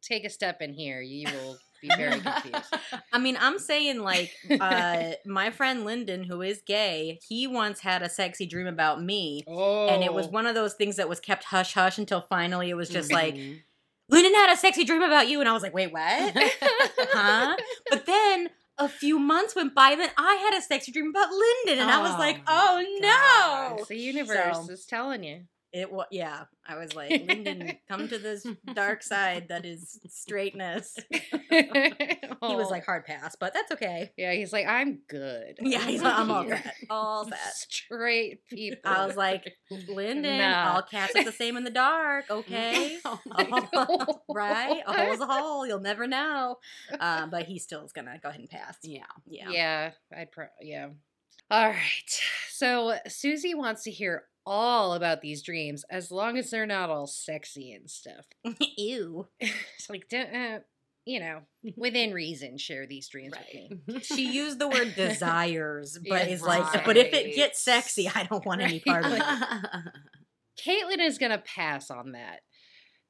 Take a step in here. You will be very confused. [laughs] I mean, I'm saying like uh, my friend Lyndon, who is gay, he once had a sexy dream about me, Oh, and it was one of those things that was kept hush hush until finally it was just like Mhm. Lyndon had a sexy dream about you, and I was like, wait, what? [laughs] huh? But then a few months went by, and then I had a sexy dream about Lyndon, and I was Oh like, oh no! gosh. the universe So- is telling you. It was yeah. I was like, Lyndon, [laughs] come to this dark side that is straightness. [laughs] He was like hard pass, but that's okay. yeah, he's like, I'm good. Yeah, he's like, I'm all [laughs] set, all set. Straight people. I was like, Lyndon, Nah. all cats are the same in the dark, okay? Oh my Uh, right? A hole's a hole. You'll never know. Um, but he still is gonna go ahead and pass. Yeah. Yeah. Yeah, I'd pro- yeah. All right. So Susie wants to hear all about these dreams as long as they're not all sexy and stuff. [laughs] Ew. [laughs] It's like, don't, uh, you know, [laughs] within reason, share these dreams with me. She used the word desires, but is like, but if it gets sexy, I don't want any part of it. Caitlin is going to pass on that.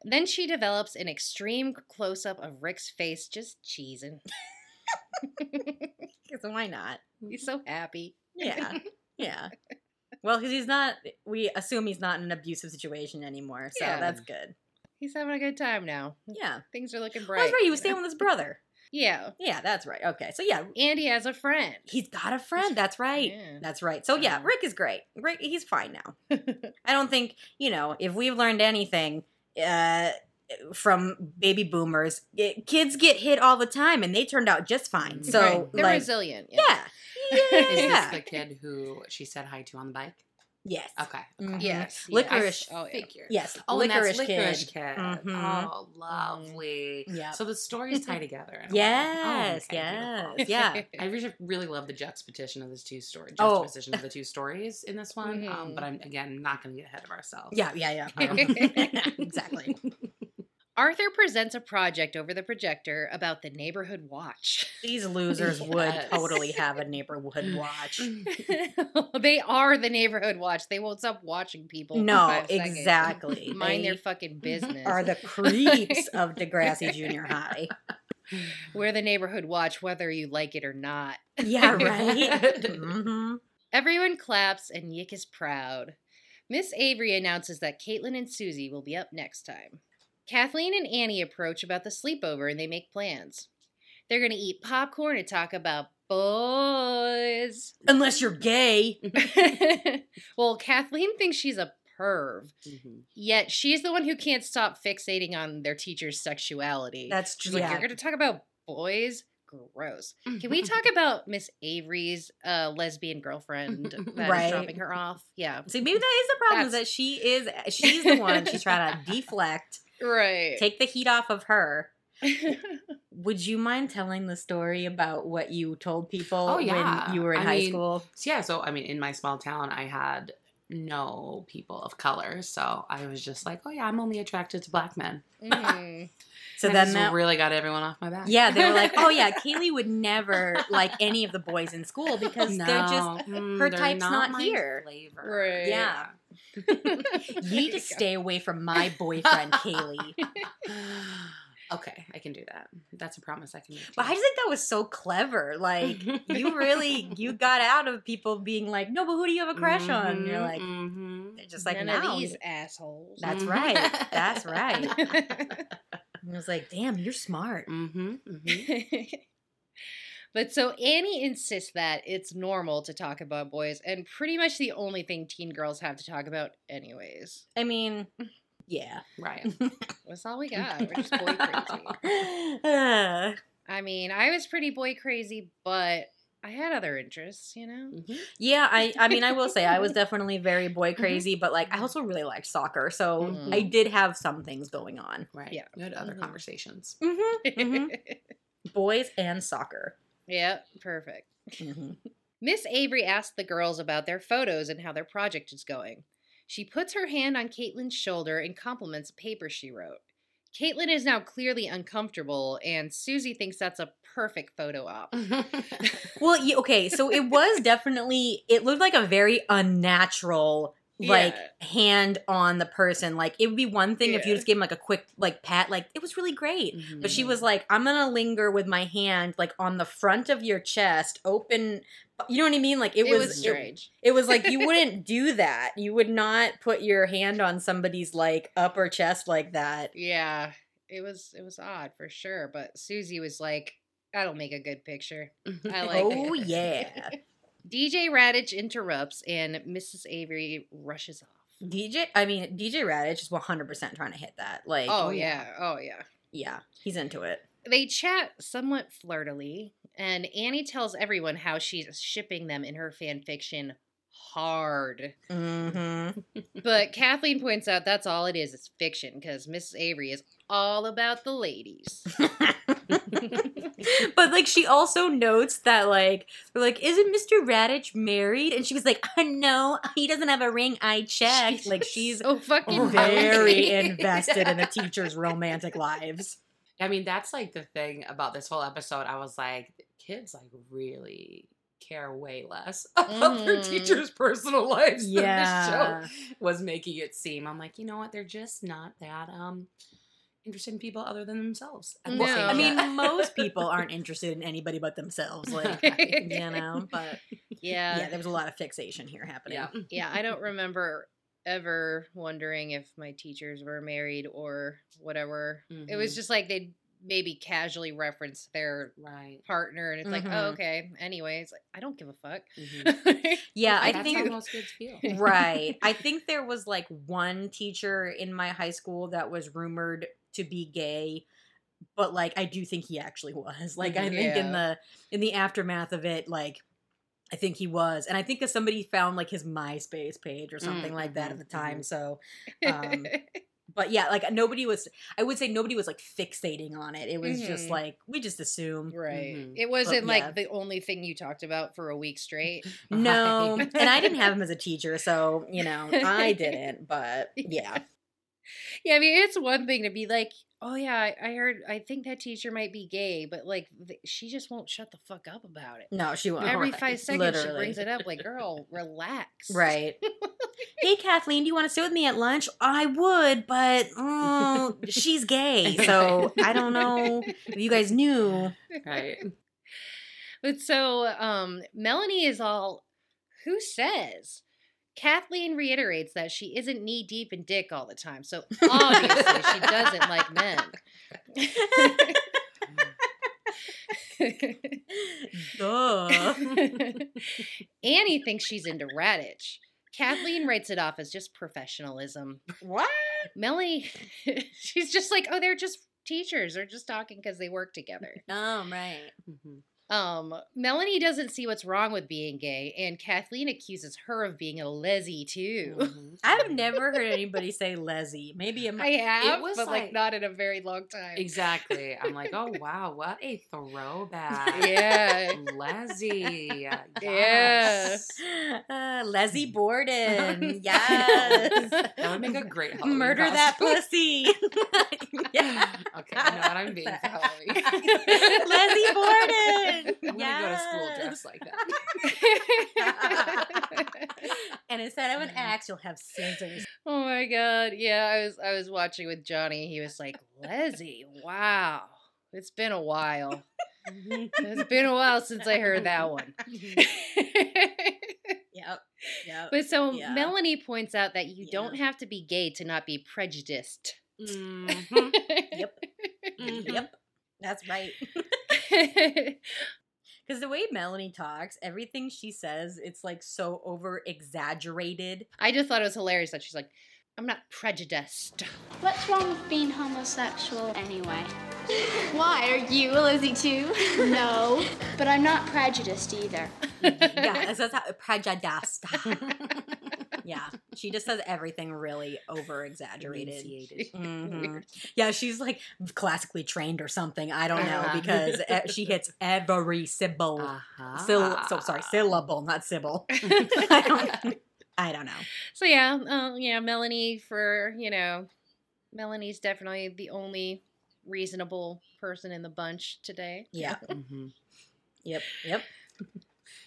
Then she develops an extreme close up of Rick's face just cheesing. Because why not? He's so happy. Yeah. Yeah. Well, because he's not, we assume he's not in an abusive situation anymore. So Yeah. that's good. He's having a good time now. Yeah. Things are looking Oh, bright. that's right. He was staying with his brother. [laughs] Yeah. Yeah, that's right. Okay. So yeah, And he has a friend. he's got a friend. That's right. Yeah. That's right. So yeah, Rick is great. Rick, he's fine now. [laughs] I don't think, you know, if we've learned anything uh, from baby boomers, it, kids get hit all the time and they turned out just fine. So, Right. They're like, resilient. yeah. Yeah. Is this the kid who she said hi to on the bike? Yes. Okay. okay. Mhm. Yes. Licorice. Yes. Oh, yeah. Figure. Yes. Oh, licorice, that's licorice kid. kid. Mhm. Oh, lovely. Yeah. So the stories tie together. in a. Yes. Oh, okay, yes. beautiful. Yeah. [laughs] I really, really love the juxtaposition of these two stories. Oh. Juxtaposition of the two stories in this one. Um, Mhm. but I'm again not going to get ahead of ourselves. Yeah. Yeah. Yeah. Um, [laughs] exactly. [laughs] Arthur presents a project over the projector about the neighborhood watch. These [laughs] losers would totally have a neighborhood watch. [laughs] they are the neighborhood watch. They won't stop watching people. No, exactly. [laughs] Mind They their fucking business. are the creeps of Degrassi Junior High. We're the neighborhood watch, whether you like it or not. Yeah, right. hmm Everyone claps and Yick is proud. Miss Avery announces that Caitlin and Susie will be up next time. Kathleen and Annie approach about the sleepover and they make plans. They're going to eat popcorn and talk about boys. Unless you're gay. [laughs] well, Kathleen thinks she's a perv, Mhm. yet she's the one who can't stop fixating on their teacher's sexuality. That's She's yeah. like, You're going to talk about boys? Gross. Can we talk [laughs] about Miss Avery's uh, lesbian girlfriend that is Right. dropping her off? Yeah. See, maybe that is the problem. Is that she is she's the one. She's trying to [laughs] deflect, Right. take the heat off of her. [laughs] Would you mind telling the story about what you told people Oh, yeah. when you were in I high mean, school? Yeah, so I mean, in my small town, I had no people of color, so I was just like, oh yeah, I'm only attracted to black men. Mhm. [laughs] So And then that, really got everyone off my back. yeah, they were like, oh yeah, [laughs] Kaylie would never like any of the boys in school because they're just mm, her they're type's not my here. Flavor. Right. Yeah. There [laughs] you need to stay away from my boyfriend, [laughs] Kaylie. [sighs] okay, I can do that. That's a promise I can make. to But I just think that was so clever. Like [laughs] you really you got out of people being like, no, but who do you have a crush on? And you're Mhm, like, mhm. they're just like, None no. of these assholes. That's Mhm. right. That's right. And I was like, damn, you're smart. But so Annie insists that it's normal to talk about boys and pretty much the only thing teen girls have to talk about anyways. I mean, [laughs] yeah. Right. [laughs] That's all we got. We're just boy crazy. Uh, [laughs] I mean, I was pretty boy crazy, but I had other interests, you know? Mhm. yeah, I I mean I will say I was definitely very boy crazy, but like I also really liked soccer, so Mhm. I did have some things going on. Right. Yeah. You had other Mhm. conversations. Mm-hmm, Boys and soccer. Yeah, perfect. Mhm. Miss Avery asks the girls about their photos and how their project is going. She puts her hand on Caitlin's shoulder and compliments a paper she wrote. Caitlin is now clearly uncomfortable, and Susie thinks that's a perfect photo op. [laughs] Well, yeah, okay, so it was [laughs] definitely it looked like a very unnatural like Yeah. hand on the person. Like it would be one thing if you just gave him like a quick like pat, like it was really great. But she Mhm. was like, I'm gonna linger with my hand like on the front of your chest, open. You know what I mean? Like it, It, was, was strange. It, was like you [laughs] wouldn't do that. You would not put your hand on somebody's like upper chest like that. yeah, it was it was odd for sure. But Susie was like, "That'll make a good picture." [laughs] I like oh yeah, [laughs] DJ Raditch interrupts, and Mrs. Avery rushes off. DJ. I mean, DJ Raditch is 100 percent trying to hit that. Like, Oh yeah, oh yeah. yeah, he's into it. They chat somewhat flirtily, and Annie tells everyone how she's shipping them in her fan fiction hard. Mm-hmm. But Kathleen points out that's all it is. It's fiction because Mrs. Avery is all about the ladies. [laughs] but like she also notes that like they're like, isn't Mr. Raditch married? And she was like, uh, no, he doesn't have a ring. I checked. like [laughs] she's so fucking very nosy. invested in the [laughs] teachers' romantic lives. I mean, that's like the thing about this whole episode. I was like, kids like really care way less [laughs] about their Mhm. teachers' personal lives than Yeah. the show was making it seem. I'm like, you know what? They're just not that um interested in people other than themselves. No. I mean, most people [laughs] aren't interested in anybody but themselves. Like, [laughs] you know, but Yeah. yeah, there was a lot of fixation here happening. yeah. yeah, I don't remember ever wondering if my teachers were married or whatever. It was Mhm. just like they'd maybe casually reference their Right. partner, and it's like, Mhm. oh, okay. Anyways, like, I don't give a fuck. Mhm. [laughs] Yeah, I That's think how most kids feel. right. I think there was like one teacher in my high school that was rumored to be gay, but like I do think he actually was. Like I Mhm. think in the in the aftermath of it, like I think he was, and I think that somebody found like his MySpace page or something like that at the mhm, time. mhm. So, um, [laughs] but yeah, like nobody was. I would say nobody was like fixating on it. It was just Mhm. like we just assume. right. Mhm. It wasn't like yeah. the only thing you talked about for a week straight. [laughs] No, and I didn't have him as a teacher, so you know I [laughs] didn't. But yeah, Yeah, I mean, it's one thing to be like, oh, yeah, I, heard, I think that teacher might be gay, but like, th- she just won't shut the fuck up about it. no, she won't. [laughs] Every five seconds, Literally. she brings it up. Like, [laughs] girl, relax. Right. [laughs] hey, Kathleen, do you want to sit with me at lunch? I would, but mm, she's gay, so I don't know if you guys knew. right. But so, um, Melanie is all, who says? Kathleen reiterates that she isn't knee deep in dick all the time, so [laughs] obviously she doesn't like men. [laughs] Duh. Annie thinks she's into Raditch. Kathleen writes it off as just professionalism. What? Melanie, [laughs] she's just like, oh, they're just teachers. They're just talking because they work together. Oh, right. Mhm. Um, Melanie doesn't see what's wrong with being gay, and Kathleen accuses her of being a lesy too. Mhm. [laughs] I've never heard anybody say Leslie. Maybe I have, was but like, like- not in a very long time. Exactly. I'm like, oh [laughs] wow, what a throwback. Yeah. [laughs] Yeah. Yes. Uh, Leslie Borden. Yes. That would make a great Halloween Murder that pussy. yeah. Okay, I know what I'm being for Halloween. Leslie Borden. [laughs] I'm gonna go to school dressed like that. [laughs] and instead of an axe, you'll have scissors. oh my god. Yeah, I was I was watching with Johnny. He was like, Leslie, wow. It's been a while. It's been a while since I heard that one. [laughs] Yep. Yep. but so Yeah. Melanie points out that you Yeah. don't have to be gay to not be prejudiced. Mhm. Yep. Mhm. Yep. That's right. [laughs] Because the way Melanie talks, everything she says, it's like so over exaggerated. I just thought it was hilarious that she's like, I'm not prejudiced. What's wrong with being homosexual anyway? [laughs] Why? Are you a Lizzie too? [laughs] no, but I'm not prejudiced either. Yeah, that's how prejudiced. Yeah, she just says everything really over exaggerated. [laughs] Mhm. Yeah, she's like classically trained or something. I don't know Uh-huh. because she hits every syllable. Uh-huh. Syll- so sorry, syllable, not syllable. [laughs] [laughs] I don't. I don't know. So yeah, uh, yeah, Melanie for you know, Melanie's definitely the only reasonable person in the bunch today. Yeah. Mhm. Yep. Yep.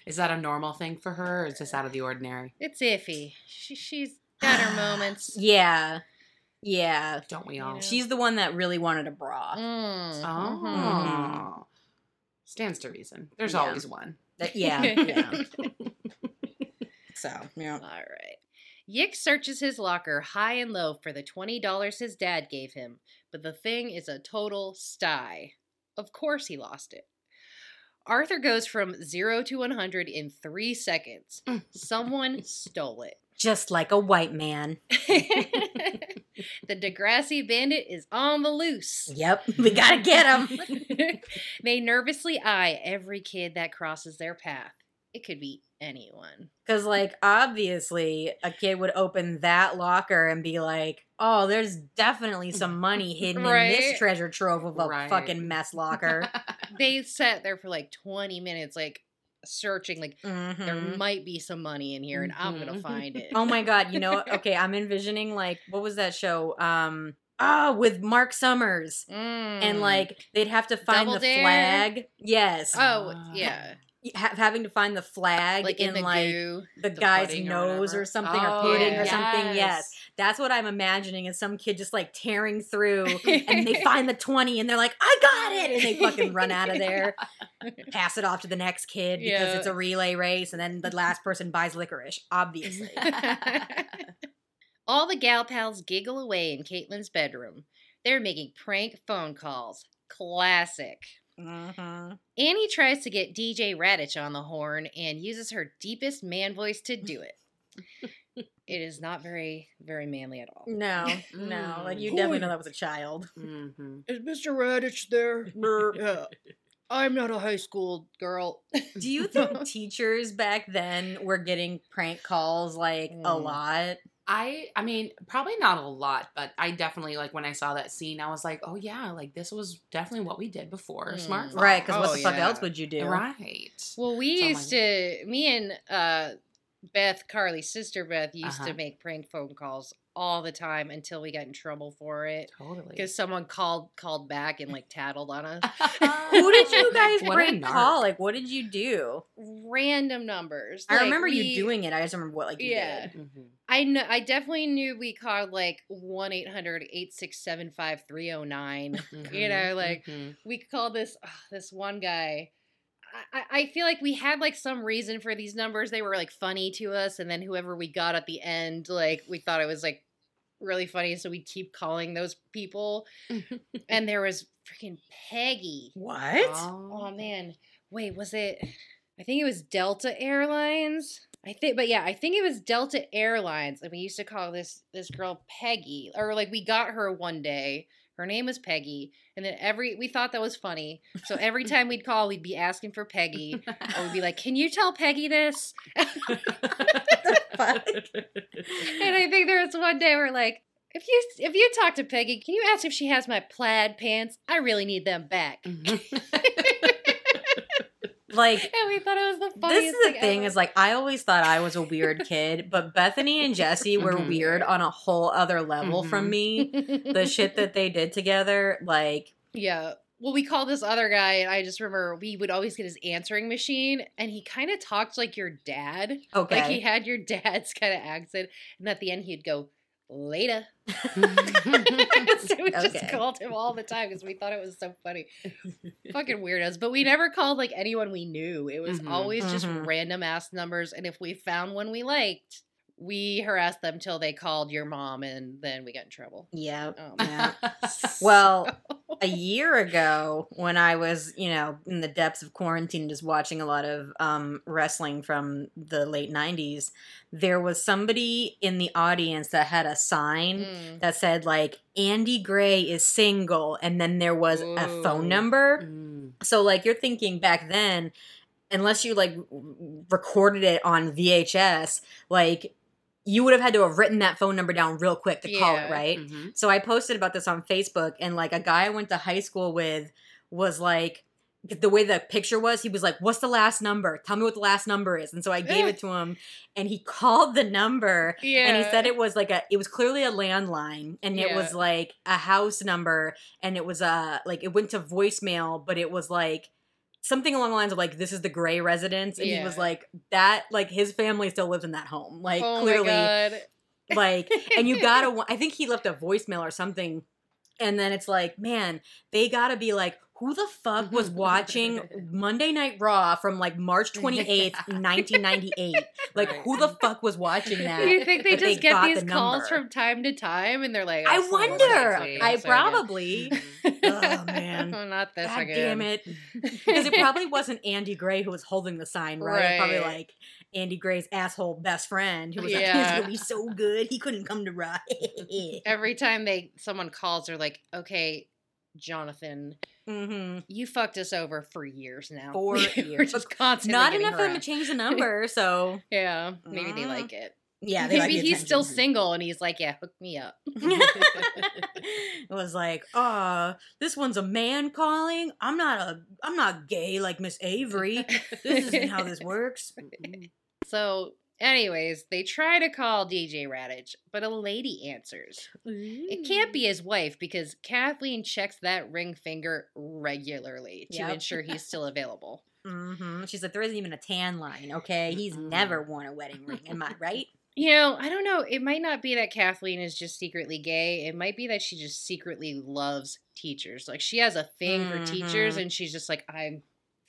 Is that a normal thing for her, or is this out of the ordinary? It's iffy. She, she's got her moments. [sighs] Yeah. Yeah. Don't we You all? know. She's the one that really wanted a bra. Mm, Oh. mhm. Stands to reason. There's Yeah. always one. That- yeah. [laughs] Yeah. [laughs] so yeah. All right. Yick searches his locker high and low for the $20 his dad gave him, but the thing is a total sty. Of course he lost it. Arthur goes from 0 to 100 in 3 seconds. Mm. Someone stole it. [laughs] Just like a white man. [laughs] [laughs] the Degrassi bandit is on the loose. Yep. We gotta get him. they nervously eye every kid that crosses their path. It could be anyone. Because, like, obviously, a kid would open that locker and be like, oh, there's definitely some money [laughs] hidden in this treasure trove of a Right. fucking mess [laughs] locker. They sat there for like 20 minutes, like searching, like, there Mhm. might be some money in here and I'm going to Mhm. find it. Oh my god, you know, [laughs] okay, I'm envisioning, like, what was that show? Um, oh, with Marc Summers. Mm. And, like, they'd have to find Double the Dare? flag. Yes. oh, Ah. yeah. Ha- having to find the flag Like in, in the like, goo. the, The guy's pudding or nose or something Oh, or pudding or something. Yes. That's what I'm imagining is some kid just like tearing through [laughs] and they find the 20 and they're like, I got it. And they fucking run out of there, [laughs] pass it off to the next kid because Yeah. it's a relay race. And then the last person buys licorice, obviously. [laughs] All the gal pals giggle away in Caitlin's bedroom. They're making prank phone calls. Classic. Mhm. Annie tries to get DJ Raditch on the horn and uses her deepest man voice to do it. [laughs] it is not very, very manly at all. No, no. Like you definitely know that was a child. hmm [laughs] Is Mr. Raditch there? yeah. [laughs] I'm not a high school girl. Do you think teachers back then were getting prank calls like a Mm. lot? I I mean, probably not a lot, but I definitely like when I saw that scene, I was like, oh yeah, like this was definitely what we did before Mm. smartphone. Right, because what Oh, the fuck else would you do? Right. Well, we So, used to, me and uh, Beth, Carly's sister Beth, used Uh-huh. to make prank phone calls all the time until we got in trouble for it Totally. because someone called called back and like tattled on us. [laughs] Who did you [laughs] guys What a prank narc. call? Like, what did you do? Random numbers. I Like, remember we- you doing it. I just remember what like you Yeah. did. Mhm. I know. I definitely knew we called like one 800-867-5309. [laughs] You know, like Mhm. we called this oh, this one guy. I, I- I feel like we had like some reason for these numbers. They were like funny to us, and then whoever we got at the end, like we thought it was like really funny, so we'd keep calling those people. [laughs] and there was freaking Peggy. What? Oh, oh man, wait, was it? I think it was Delta Airlines. I think, but yeah, I think it was Delta Airlines, and we used to call this this girl Peggy, or like we got her one day. Her name was Peggy, and then every we thought that was funny. So every [laughs] time we'd call, we'd be asking for Peggy, and we'd be like, "Can you tell Peggy this?" [laughs] [laughs] fuck? And I think there was one day we're like, "If you if you talk to Peggy, can you ask if she has my plaid pants? I really need them back." [laughs] like [laughs] And we thought it was the funniest this is the thing thing is like I always thought I was a weird kid, but Bethany and Jesse were Mhm. weird on a whole other level from Mhm. me. The shit that they did together, like Yeah. Well, we called this other guy, and I just remember we would always get his answering machine, and he kind of talked like your dad. okay. Like he had your [laughs] dad's kind of accent, and at the end he'd go, later. [laughs] so we just called him all the time because we thought it was so funny. [laughs] Fucking weirdos. But we never called like anyone we knew. It was Mhm. always just Mhm. random ass numbers, and if we found one we liked, we harassed them till they called your mom, and then we got in trouble. yeah. Oh, Yeah. Well, a year ago when I was, you know, in the depths of quarantine, just watching a lot of um, wrestling from the late 90s, there was somebody in the audience that had a sign Mm. that said, like, Andy Gray is single. And then there was a phone number. Mm. So, like, you're thinking back then, unless you, like, recorded it on VHS, like, you would have had to have written that phone number down real quick to call Yeah. it, right? Mhm. So I posted about this on Facebook, and like a guy I went to high school with was like, the way the picture was, he was like, "What's the last number? Tell me what the last number is." And so I gave it to him, and he [laughs] called the number, Yeah. and he said it was like a, it was clearly a landline, and it was like a house number, and it was a like it went to voicemail, but it was like something along the lines of like this is the gray residence and he was like that like his family still lives in that home. Like oh clearly like and you gotta [laughs] i think he left a voicemail or something and then it's like man they gotta be like who the fuck mm-hmm. was watching monday night raw from like march [laughs] 28th 1998 like Right. who the fuck was watching that Do you think they just get these the calls from time to time and they're like, i "Oh, wonder i so probably [laughs] oh man [laughs] Not this God again. damn it because it probably wasn't Andy Gray who was holding the sign, right? It was probably like Andy Gray's asshole best friend who was like, Yeah. "He's gonna be so good, he couldn't come to Raw." Every time they someone calls, they're like, "Okay, Jonathan, hmm you fucked us over for years now. [laughs] Four years. just constantly Not enough for them to change the [laughs] number, so Yeah, maybe they like it. yeah, they like maybe the he's still single and he's like, "Yeah, hook me up." it [laughs] was like, "Ah, this one's a man calling. I'm not a, I'm not gay like Miss Avery. This isn't how this works." So, anyways, they try to call DJ Raditch, but a lady answers. It can't be his wife because Kathleen checks that ring finger regularly to Yep. ensure he's still [laughs] available. hmm She's like, there isn't even a tan line. Okay, he's never worn a wedding ring. Am I [laughs] right? You know, I don't know. It might not be that Kathleen is just secretly gay. It might be that she just secretly loves teachers. Like she has a thing for teachers Mhm. and she's just like, I'm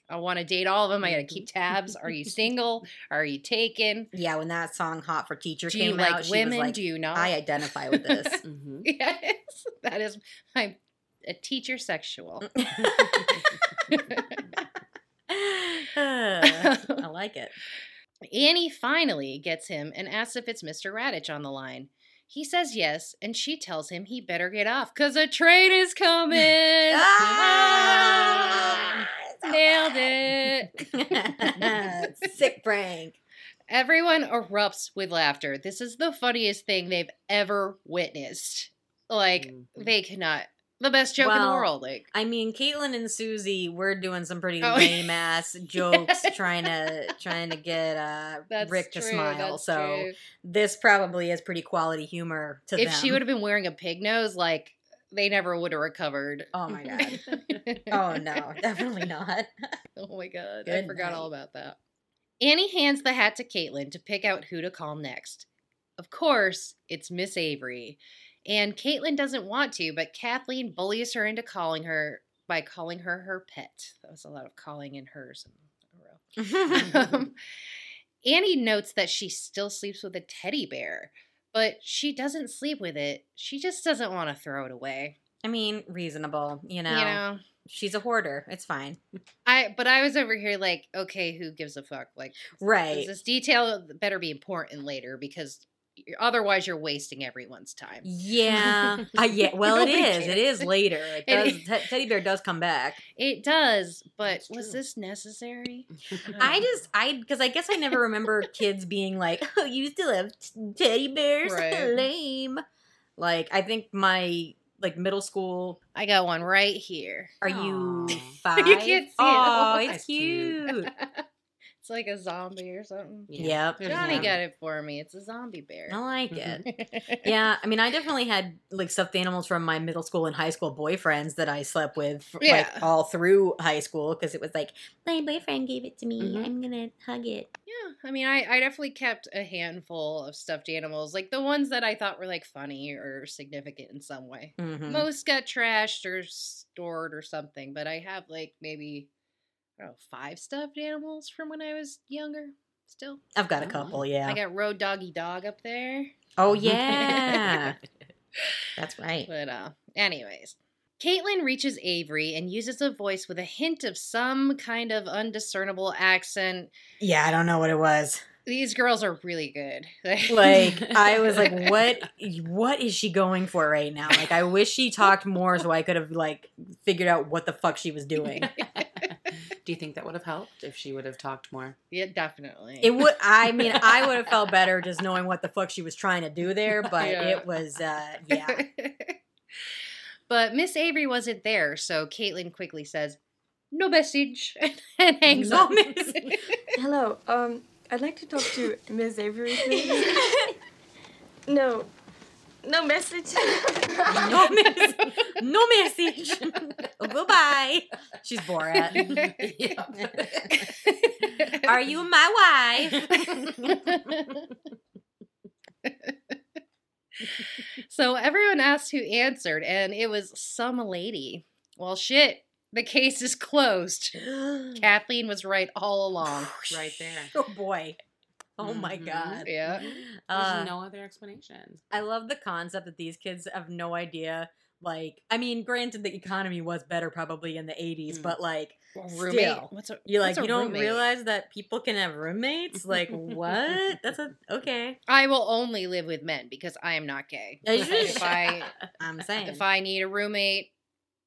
I want to date all of them. I got to keep tabs. Are you [laughs] single? Are you taken? Yeah, when that song "Hot for Teacher" Do you came like out, she women? was like, Do you not? "I identify with this." [laughs] Mhm. yes, that is I'm a teacher sexual. [laughs] I like it. Annie finally gets him and asks if it's Mr. Radich on the line. He says yes, and she tells him he better get off because a train is coming. Ah! Nailed it. [laughs] Sick prank. Everyone erupts with laughter. This is the funniest thing they've ever witnessed. Like, Mhm. they cannot. The best joke in the world. Like, I mean, Caitlin and Susie, we're doing some pretty Oh. [laughs] lame ass jokes, trying to trying to get uh, that's Rick to true, smile. that's So true. this probably is pretty quality humor to if them. she would have been wearing a pig nose, like, they never would have recovered. Oh my god. [laughs] oh no, definitely not. [laughs] Oh my god, I Good forgot all about that. Annie hands the hat to Caitlin to pick out who to call next. Of course, it's Miss Avery. And Caitlin doesn't want to, but Kathleen bullies her into calling her by calling her her pet. That was a lot of calling in hers in a row. [laughs] Um, Annie notes that she still sleeps with a teddy bear, but she doesn't sleep with it. She just doesn't want to throw it away. I mean, reasonable. You know, You know, she's a hoarder. It's fine. I but I was over here like, okay, who gives a fuck? Like, Right. This detail better be important later because otherwise you're wasting everyone's time. Yeah. [laughs] Uh, yeah. Well, it is cares. it is later. It It does. is. Te- teddy bear does come back. It does, but That's was true. this necessary? [laughs] I just, I, because I guess I never remember kids being like, "Oh, you still have t- teddy bears? [laughs] Right. Lame." Like, I think my like middle school. I got one right here. Are you five? You can't see it. Oh, Oh, it's that's cute. cute. It's like a zombie or something. Yep. Johnny one. got it for me. It's a zombie bear. I like it. [laughs] yeah, I mean, I definitely had like stuffed animals from my middle school and high school boyfriends that I slept with, f- Yeah. like all through high school, because it was like my boyfriend gave it to me. Mhm. I'm gonna hug it. Yeah, I mean, I, I definitely kept a handful of stuffed animals, like the ones that I thought were like funny or significant in some way. Mhm. Most got trashed or stored or something, but I have like maybe Know five stuffed animals from when I was younger. Still, I've got a Oh, couple. Yeah. I got Road Doggy Dog up there. oh [laughs] yeah, that's right. But uh, anyways, Caitlin reaches Avery and uses a voice with a hint of some kind of undiscernible accent. Yeah, I don't know what it was. These girls are really good. [laughs] Like I was like, what? What is she going for right now? Like I wish she talked more so I could have like figured out what the fuck she was doing. [laughs] Do you think that would have helped if she would have talked more? yeah, definitely. It would. I mean, [laughs] I would have felt better just knowing what the fuck she was trying to do there, but Yeah. it was, uh yeah. [laughs] but Miss Avery wasn't there, so Caitlin quickly says, "No message," [laughs] and hangs No up. message. Hello, um, I'd like to talk to Miss Avery, please. no, no message. No mess- no message. Goodbye. She's Borat. [laughs] Are you my wife? so everyone asked who answered, and it was some lady. Well, shit, the case is closed. [gasps] Kathleen was right all along. Right there. Oh boy. Oh my Mhm. god. Yeah. There's Uh, no other explanation. I love the concept that these kids have no idea. Like, I mean, granted, the economy was better probably in the 80s, Mm. but like, Roommate. Still. What's a you're like, what's a you don't roommate? realize that people can have roommates? Like, what? That's a, [laughs] okay. I will only live with men because I am not gay. if I I'm saying. if I need a roommate,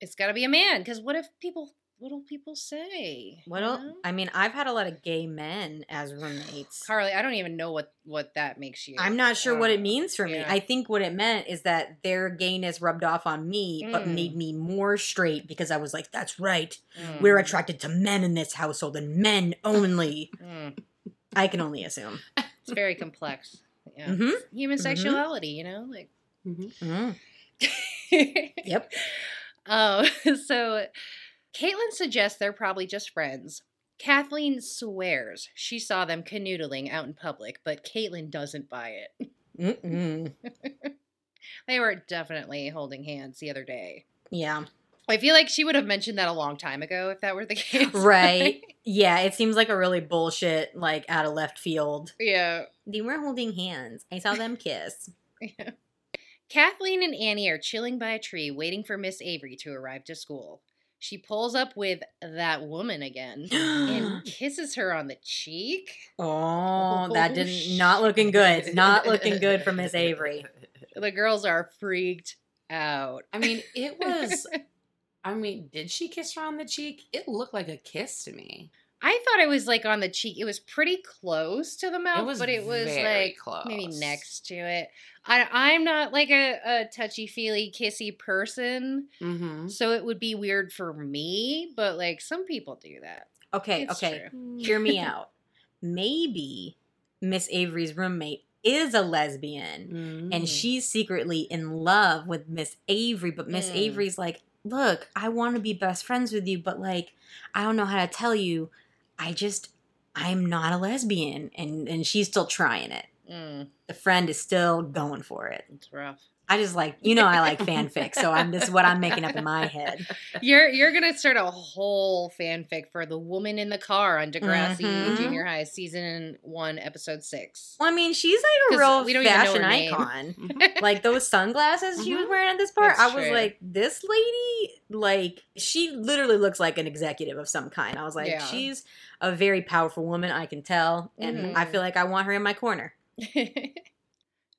it's got to be a man. Because what if people? What will people say? What you know? I mean, I've had a lot of gay men as roommates. Carly, I don't even know what what that makes you. I'm not sure what it uh, means for me. I think what it meant is that their gayness rubbed off on me, but Mm. made me more straight because I was like, that's right. Mm, We're attracted to men in this household and men only. mm. I can only assume. It's very complex. Yeah. hmm Human Mhm. sexuality, you know, like. Mhm. [laughs] Yep. Oh, [laughs] [laughs] so Caitlin suggests they're probably just friends. Kathleen swears she saw them canoodling out in public, but Caitlin doesn't buy it. Mm-mm. [laughs] They were definitely holding hands the other day. Yeah. I feel like she would have mentioned that a long time ago if that were the [laughs] case. Right. [laughs] Yeah, it seems like a really bullshit, like out of left field. yeah. They were holding hands. I saw them kiss. Yeah. Kathleen and Annie are chilling by a tree waiting for Miss Avery to arrive to school. She pulls up with that woman again [gasps] and kisses her on the cheek. Oh, [laughs] that Oh, did not looking good. Not looking good for Miss Avery. [laughs] The girls are freaked out. I mean, it was. [laughs] I mean, did she kiss her on the cheek? It looked like a kiss to me. I thought it was like on the cheek. It was pretty close to the mouth, was but it was like close. maybe next to it. I, I'm not like a, a touchy feely kissy person, Mm-hmm. so it would be weird for me. But like some people do that. Okay, It's okay. true. Hear me [laughs] out. Maybe Miss Avery's roommate is a lesbian Mm-hmm. and she's secretly in love with Miss Avery, but Miss Mm. Avery's like, Look, I want to be best friends with you, but like, I don't know how to tell you. I just, I'm not a lesbian. And, and she's still trying it. Mm, The friend is still going for it. it's rough. I just like, you know, I like fanfic, so I'm this is what I'm making up in my head. [laughs] You're you're gonna start a whole fanfic for the woman in the car on Degrassi Mhm. Junior High season one episode six. Well, I mean, she's like a real we don't even know fashion icon. [laughs] like those sunglasses she was Mhm. wearing at this part, That's I was true. like, this lady, like, she literally looks like an executive of some kind. I was like, Yeah. she's a very powerful woman, I can tell, and I Mhm. feel like I want her in my corner. [laughs]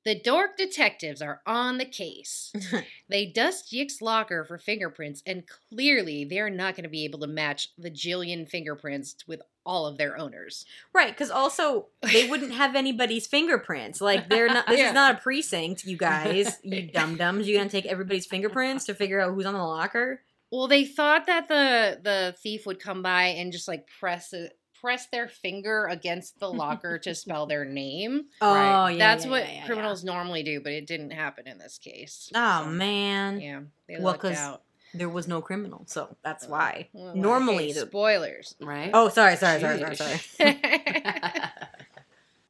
the dork detectives are on the case. [laughs] they dust Yick's locker for fingerprints, and clearly they're not going to be able to match the jillion fingerprints with all of their owners. Right, because also they wouldn't have anybody's fingerprints. Like they're not. This Yeah. is not a precinct, you guys. You [laughs] dum dums. You gonna take everybody's fingerprints to figure out who's on the locker? Well, they thought that the the thief would come by and just like press it, press their finger against the locker to [laughs] spell their name. Oh, Right. yeah. That's yeah, what yeah, yeah, criminals normally do, but it didn't happen in this case. Oh So, man, Yeah, they Well, lucked 'cause out. there was no criminal, so that's uh, why. Well, Normally, hey, the- spoilers. Right? Oh, sorry, sorry, sorry, sorry, sorry. [laughs] [laughs]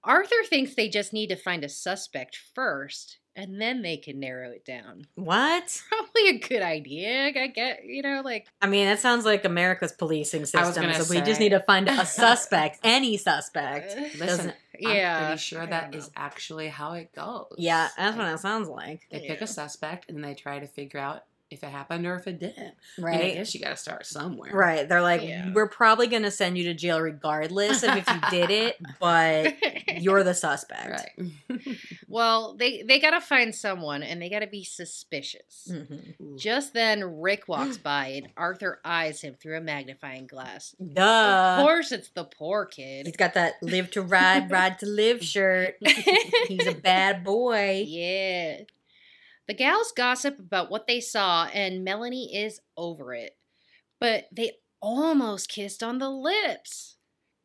Arthur thinks they just need to find a suspect first, and then they can narrow it down. What? Probably a good idea. I get, you know, like I mean, that sounds like America's policing system. gonna So we just need to find a [laughs] suspect, any suspect. Uh, Listen, Doesn't- I'm yeah, pretty sure I that don't is know. actually how it goes. Yeah, that's what it sounds like. They pick a suspect and they try to figure out if it happened or if it didn't. I, mean, I Right? guess you got to start somewhere. Right. They're like, Yeah. we're probably going to send you to jail regardless of if you did it, [laughs] but you're the suspect. Right. [laughs] well, they they gotta find someone, and they gotta be suspicious. Mhm. Just then, Rick walks by, and Arthur eyes him through a magnifying glass. Duh. Of course, it's the poor kid. He's got that live to ride, ride to live [laughs] shirt. He's a bad boy. yeah. The gals gossip about what they saw, and Melanie is over it. But they almost kissed on the lips.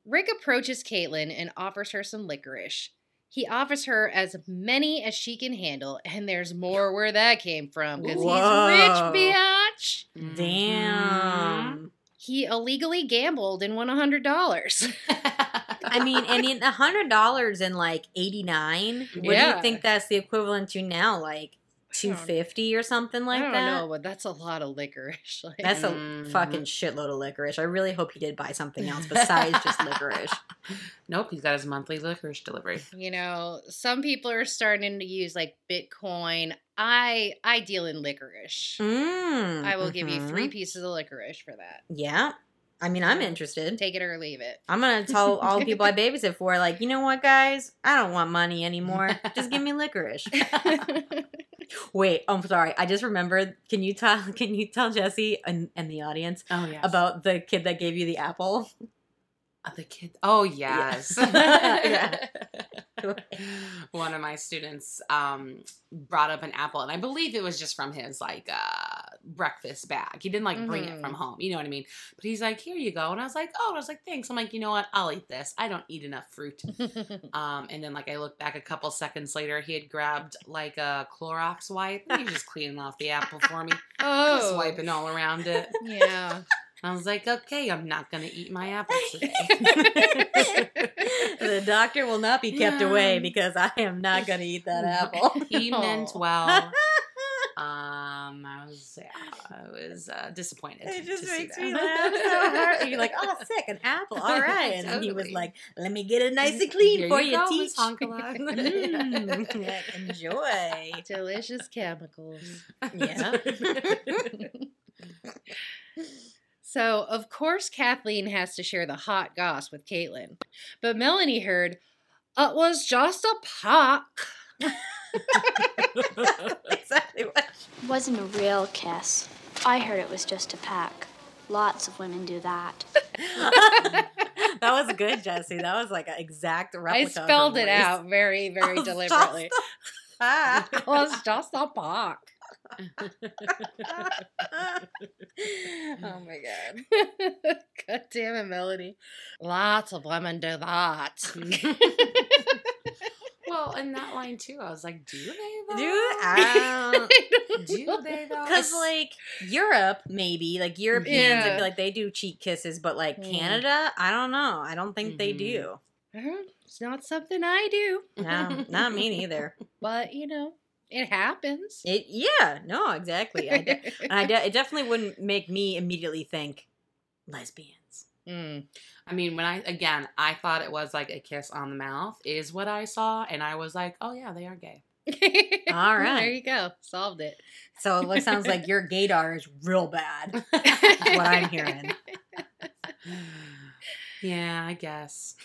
Rick approaches Caitlin and offers her some licorice. He offers her as many as she can handle, and there's more where that came from because he's rich, biatch. Mm-hmm. Damn. He illegally gambled and won a hundred dollars. [laughs] I mean, and in a hundred dollars in like eighty nine, what do you think that's the equivalent to now? Like two fifty or something like that. I don't that? know, but that's a lot of licorice. [laughs] Like, That's a Mhm. fucking shitload of licorice. I really hope he did buy something else [laughs] besides just licorice. [laughs] Nope, he's got his monthly licorice delivery. you know, some people are starting to use like Bitcoin. I I deal in licorice. Mm, I will give you three pieces of licorice for that. Yeah. I mean, I'm interested. Take it or leave it. I'm gonna [laughs] tell all the people I [laughs] babysit for, like, you know what, guys? I don't want money anymore. Just give me [laughs] licorice. Wait, oh, I'm sorry. I just remembered. Can you tell? Can you tell Jesse and, and the audience Oh yes. about the kid that gave you the apple? Uh, the kid. Oh yes. Yeah. [laughs] [laughs] One of my students um, brought up an apple, and I believe it was just from his like uh, breakfast bag. He didn't like bring it from Mhm. home. You know what I mean? But he's like, "Here you go," and I was like, "Oh," and I was like, "Thanks." I'm like, "You know what? I'll eat this. I don't eat enough fruit." [laughs] Um, and then like I looked back a couple seconds later, he had grabbed like a Clorox wipe. and He was just cleaning off the apple for me, oh, just wiping all around it. Yeah. I was like, okay, I'm not gonna eat my apple today. [laughs] the doctor will not be kept away because I am not going to eat that [laughs] apple. he meant well. [laughs] Um, I was, yeah, I was uh, disappointed. It just to see makes that. me laugh so hard. You're like, oh, sick, an apple. All right. And then he was like, let me get it nice and clean Here for you you, teach. Mm, yeah, enjoy. Delicious chemicals. Yeah. So, of course, Kathleen has to share the hot goss with Caitlin. But Melanie heard, it was just a puck. [laughs] exactly what. Wasn't a real kiss. I heard it was just a peck. Lots of women do that. [laughs] that was good, Jesse. That was like an exact I replica. of spelled her it voice. out very, very [laughs] deliberately. It was just a puck. Oh my god. [laughs] God damn it, Melody. Lots of women do that. [laughs] well, in that line too, I was like, do they though? I [laughs] do they though? Because like Europe, maybe like Europeans, I feel like they do cheek kisses, but like Mm. Canada, I don't know. I don't think they Mhm. do. Uh-huh. It's not something I do, No, not me neither. but you know, it happens. It yeah, no, exactly. I de- [laughs] I de- it definitely wouldn't make me immediately think lesbians. Mm. I mean, when I again, I thought it was like a kiss on the mouth is what I saw, and I was like, oh yeah, they are gay. [laughs] All right. There you go. Solved it. So it sounds like [laughs] your gaydar is real bad. What I'm hearing. yeah, I guess.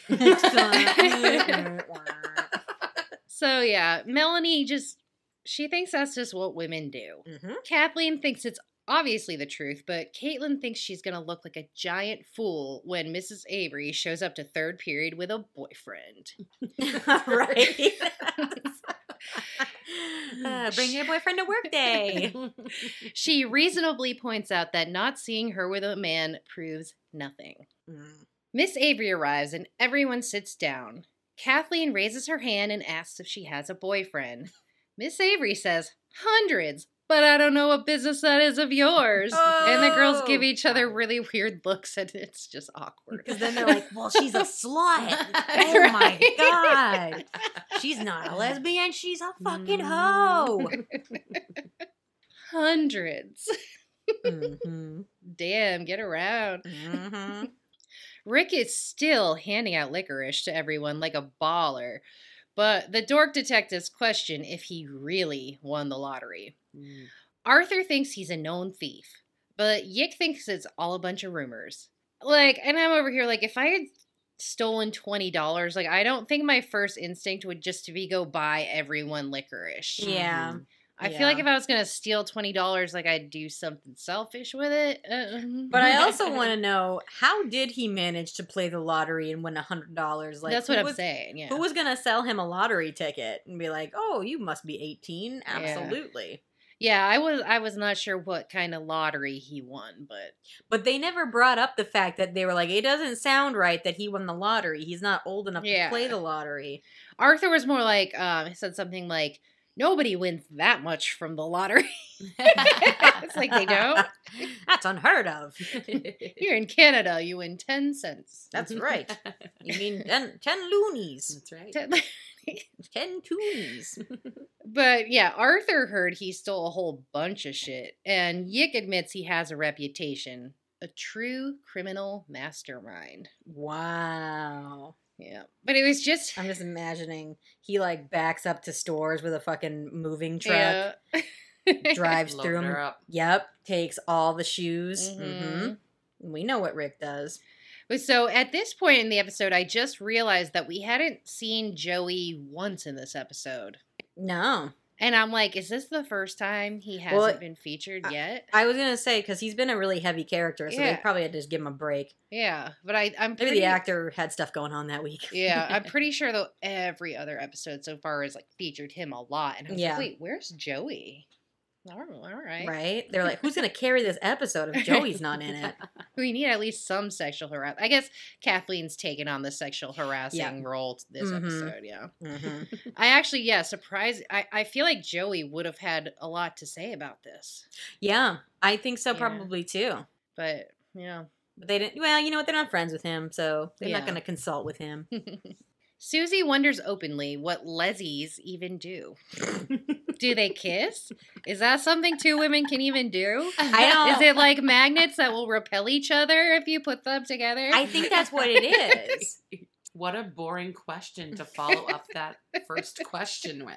So yeah, Melanie just she thinks that's just what women do. Mhm. Kathleen thinks it's obviously the truth, but Caitlin thinks she's gonna look like a giant fool when Mrs. Avery shows up to third period with a boyfriend. [laughs] right. [laughs] Uh, bring your boyfriend to work day. [laughs] She reasonably points out that not seeing her with a man proves nothing. Mm. Miss Avery arrives and everyone sits down. Kathleen raises her hand and asks if she has a boyfriend. Miss Avery says, Hundreds, but I don't know what business that is of yours. And the girls give Oh. each other really weird looks and it's just awkward. Because then they're like, well, she's a [laughs] slut. Oh my God. [laughs] She's not a lesbian. She's a fucking hoe. Hundreds. hmm Damn, get around. hmm [laughs] Rick is still handing out licorice to everyone like a baller, but the dork detectives question if he really won the lottery. Mm. Arthur thinks he's a known thief, but Yick thinks it's all a bunch of rumors. Like, and I'm over here like, if I had stolen twenty dollars, like, I don't think my first instinct would just to be go buy everyone licorice. Yeah. Mhm. I feel like if I was gonna steal twenty dollars, like I'd do something selfish with it. Uh, But I also [laughs] want to know how did he manage to play the lottery and win a hundred dollars? Like that's what I'm was- saying. Yeah. Who was gonna sell him a lottery ticket and be like, "Oh, you must be 18." Absolutely. Yeah, I was I was not sure what kind of lottery he won, but But they never brought up the fact that they were like, "It doesn't sound right that he won the lottery. He's not old enough Yeah. to play the lottery." Arthur was more like um he said something like nobody wins that much from the lottery. [laughs] it's like they don't. [laughs] That's unheard of. [laughs] Here in Canada, you win 10 cents. That's right. You mean 10, 10 loonies, That's right. 10 10 toonies. but yeah, Arthur heard he stole a whole bunch of shit, and Yick admits he has a reputation. A true criminal mastermind. Wow. Yeah. But it was just I'm just imagining he like backs up to stores with a fucking moving truck, Yeah. [laughs] drives Loaded through them. up. Yep, takes all the shoes. Mhm. hmm We know what Rick does. So at this point in the episode, I just realized that we hadn't seen Joey once in this episode. No, And I'm like, is this the first time he hasn't Well, been featured yet? I was gonna say because he's been a really heavy character, so they probably had to just give him a break. yeah, but I, I'm Maybe the actor had stuff going on that week. yeah, I'm [laughs] pretty sure though every other episode so far has like featured him a lot. And I was Yeah. like, wait, where's Joey? All right, all right. right? They're like, who's gonna [laughs] carry this episode if Joey's not in it? [laughs] We need at least some sexual harassment. I guess Kathleen's taken on the sexual harassing role t- this Mhm. episode. Yeah. hmm [laughs] I actually, yeah, surprised. I, I feel like Joey would have had a lot to say about this, Yeah, I think so. Yeah. Probably too. but Yeah. But they didn't. Well, you know what? They're not friends with him, so they're Yeah. not going to consult with him. Susie wonders openly what lesies even do. Do they kiss? Is that something two women can even do? I don't. Is it like magnets that will repel each other if you put them together? I think that's what it is. [laughs] What a boring question to [laughs] follow up that first question with.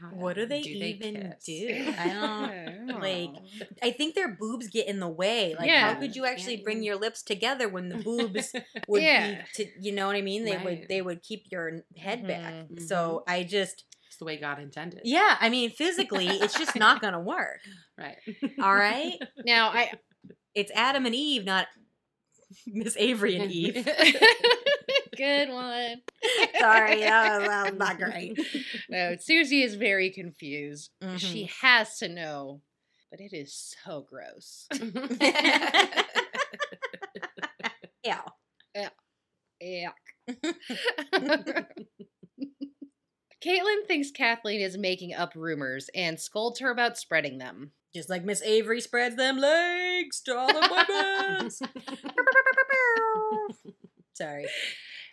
How What do they even kiss? do? [laughs] I don't. like, Oh. I think their boobs get in the way. Like, Yeah. how could you actually bring your lips together when the boobs would Yeah. be to you know what I mean? They would they would keep your head back. Mhm. So I just The way God intended. yeah, I mean physically it's just not [laughs] gonna work. Right. All right? now I It's Adam and Eve, not Miss Avery and [laughs] Eve. good one. Sorry, that was, that was not great. No, Susie is very confused. Mhm. She has to know, but it is so gross. [laughs] Yeah. Yeah. Yuck. Caitlin thinks Kathleen is making up rumors and scolds her about spreading them. Just like Miss Avery spreads them legs to all the [laughs] boys. [laughs] Sorry.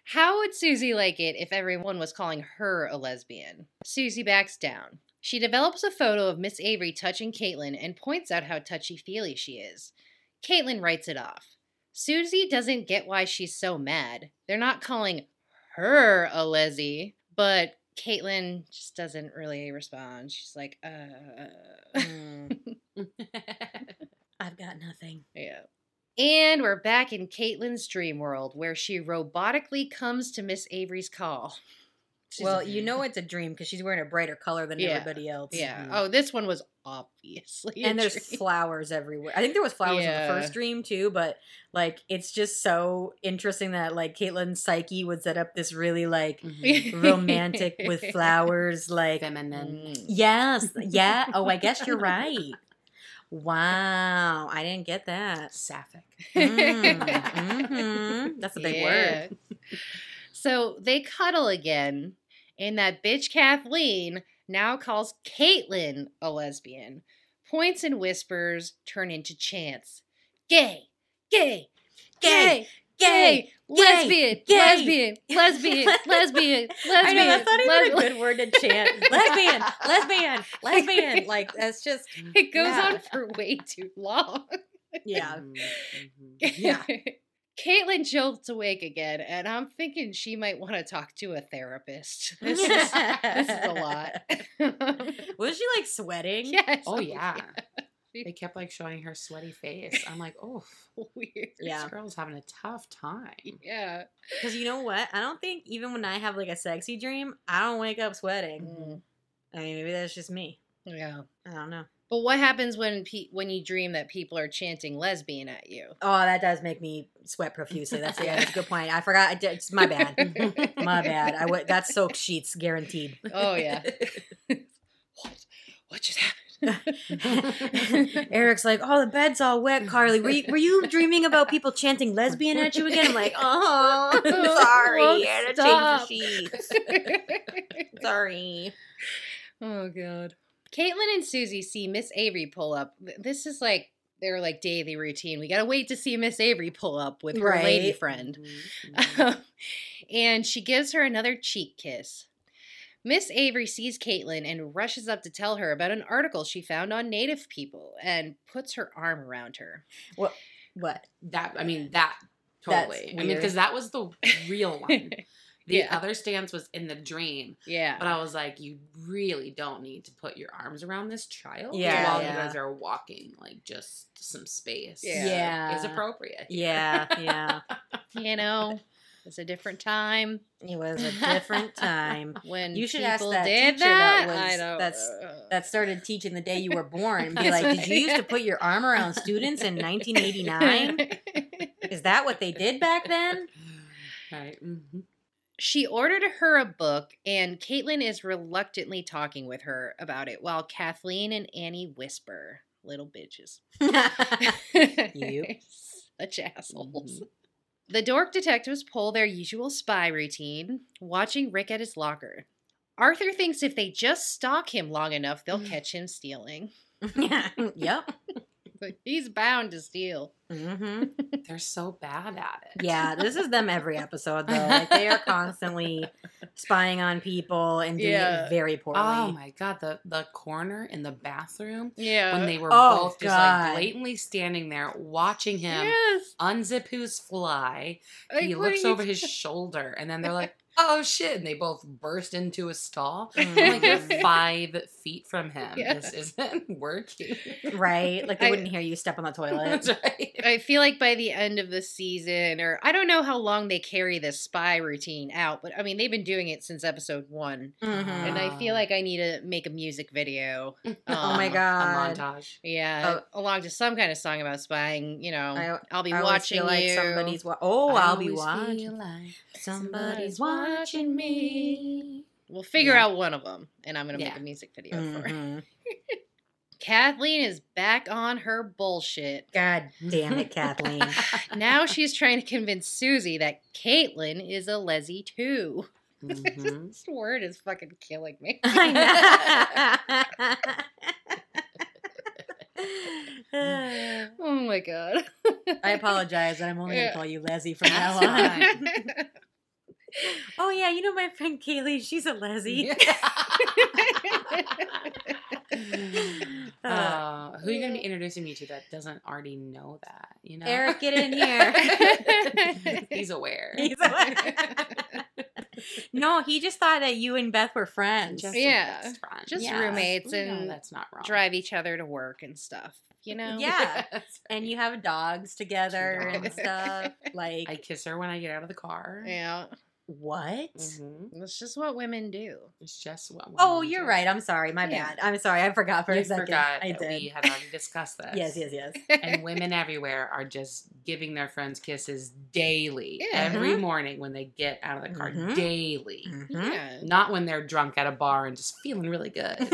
How would Susie like it if everyone was calling her a lesbian? Susie backs down. She develops a photo of Miss Avery touching Caitlin and points out how touchy feely she is. Caitlin writes it off. Susie doesn't get why she's so mad. They're not calling her a leslie, but Caitlin just doesn't really respond. She's like, uh. Mm, [laughs] I've got nothing. Yeah. And we're back in Caitlin's dream world where she robotically comes to Miss Avery's call. She's well, like, you know it's a dream because she's wearing a brighter color than Yeah. everybody else. yeah. Mhm. Oh, this one was obviously. a and there's dream. flowers everywhere. I think there was flowers in the first dream too, but like it's just so interesting that like Caitlin's psyche would set up this really like Mhm. romantic with [laughs] flowers. Like Feminine. Mm. yes, yeah. [laughs] Oh, I guess you're right. Wow, I didn't get that. Sapphic. Mm, [laughs] mhm. That's a big word. So they cuddle again, and that bitch Kathleen now calls Caitlin a lesbian. Points and whispers turn into chants. Gay, gay, gay, gay, lesbian, lesbian, lesbian, [laughs] lesbian, lesbian. I know that's not even a good word to chant. lesbian, [laughs] lesbian, lesbian. Like that's just It goes on for way too long. yeah. [laughs] Mhm, mhm. Yeah. Caitlin jolts awake again, and I'm thinking she might want to talk to a therapist. [laughs] This is, this is a lot. [laughs] Was she like [laughs] sweating? yes. Oh yeah. They kept like showing her sweaty face. I'm like, oh, Weird. Yeah. this girl's having a tough time. Yeah. Because you know what? I don't think even when I have like a sexy dream, I don't wake up sweating. Mm, I mean, maybe that's just me. yeah. I don't know. But what happens when pe- when you dream that people are chanting lesbian at you? Oh, that does make me sweat profusely. That's yeah, that's a good point. I forgot. I did, it's my bad. [laughs] My bad. I would. That's soaked sheets, guaranteed. Oh yeah. [laughs] what? What just happened? [laughs] Eric's like, "Oh, the bed's all wet, Carly. Were you, were you dreaming about people chanting lesbian at you again?" I'm like, "Oh, sorry. I had to change the sheets. Sorry." Oh god. Caitlin and Susie see Miss Avery pull up. This is like their like daily routine. We gotta wait to see Miss Avery pull up with her lady Right. friend. Mhm, mhm. [laughs] and she gives her another cheek kiss. Miss Avery sees Caitlin and rushes up to tell her about an article she found on Native people and puts her arm around her. What? What? That I mean that That's totally. I mean because that was the real one. [laughs] The Yeah. other stance was in the dream, yeah. but I was like, you really don't need to put your arms around this child Yeah, while yeah. you guys are walking. Like just some space, Yeah. Yeah. is appropriate. Yeah, yeah. [laughs] you know, it's a different time It was a [laughs] different time. when You should ask people that did teacher that that. was- I don't that's- know. That started teaching the day you were born and be like, "Did you used to put your arm around students in 1989? [laughs] Is that what they did back then?" Right. hmm She ordered her a book, and Caitlin is reluctantly talking with her about it while Kathleen and Annie whisper, little bitches. [laughs] You. [laughs] Such assholes. Mhm. The dork detectives pull their usual spy routine, watching Rick at his locker. Arthur thinks if they just stalk him long enough, they'll catch him stealing. [laughs] Yeah. yep. He's bound to steal. hmm [laughs] They're so bad at it. Yeah, this is them every episode though. Like they are constantly [laughs] spying on people and doing Yeah. it very poorly. Oh my god, the the corner in the bathroom Yeah. when they were Oh, both just like blatantly standing there watching him yes. unzip his fly. Like, he looks are you over his shoulder and then they're like, "Oh shit!" and they both burst into a stall. I'm like, "You're [laughs] five feet from him. Yeah. This isn't [laughs] working." Right? Like they I- wouldn't hear you step on the [laughs] toilet. That's right. I feel like by the end of the season, or I don't know how long they carry this spy routine out, but I mean, they've been doing it since episode one. Mhm. And I feel Um, like I need to make a music video. Oh my um, God. A montage. Yeah, along to some kind of song about spying. You know, I- I, will be I watching feel like you. somebody's wa- oh, I I'll be watching. feel like Somebody's somebody's watching me. We'll figure Yeah. out one of them, and I'm gonna Yeah. make a music video for it. [laughs] Kathleen is back on her bullshit. God damn it, [laughs] Kathleen. [laughs] now she's trying to convince Susie that Caitlin is a Leslie too. Mhm. This word is fucking killing me. I know. oh my god. I apologize, but I'm only gonna call you Leslie from now on. Oh yeah, you know my friend Kaylie, she's a Leslie. [laughs] [laughs] Uh, Uh, who are you going to be introducing me to that doesn't already know that? You know, Eric, get in here. [laughs] He's aware. He's aware. no, he just thought that you and Beth were friends. Just Yeah. a best friend. Just Yes. roommates We know and that's not wrong. Drive each other to work and stuff. You know? Yeah. That's and you have dogs together Two and stuff. Like I kiss her when I get out of the car. Yeah. What? Mhm. That's just what women do. It's just what. Oh, you're do. right. I'm sorry. My Yeah. bad. I'm sorry. I forgot for You a second. forgot I that did. we had already discussed [laughs] this. Yes, yes, yes. [laughs] and women everywhere are just giving their friends kisses daily, Yeah. every morning when they get out of the car, Mhm. daily. Mhm. Yeah. Not when they're drunk at a bar and just feeling really good. [laughs]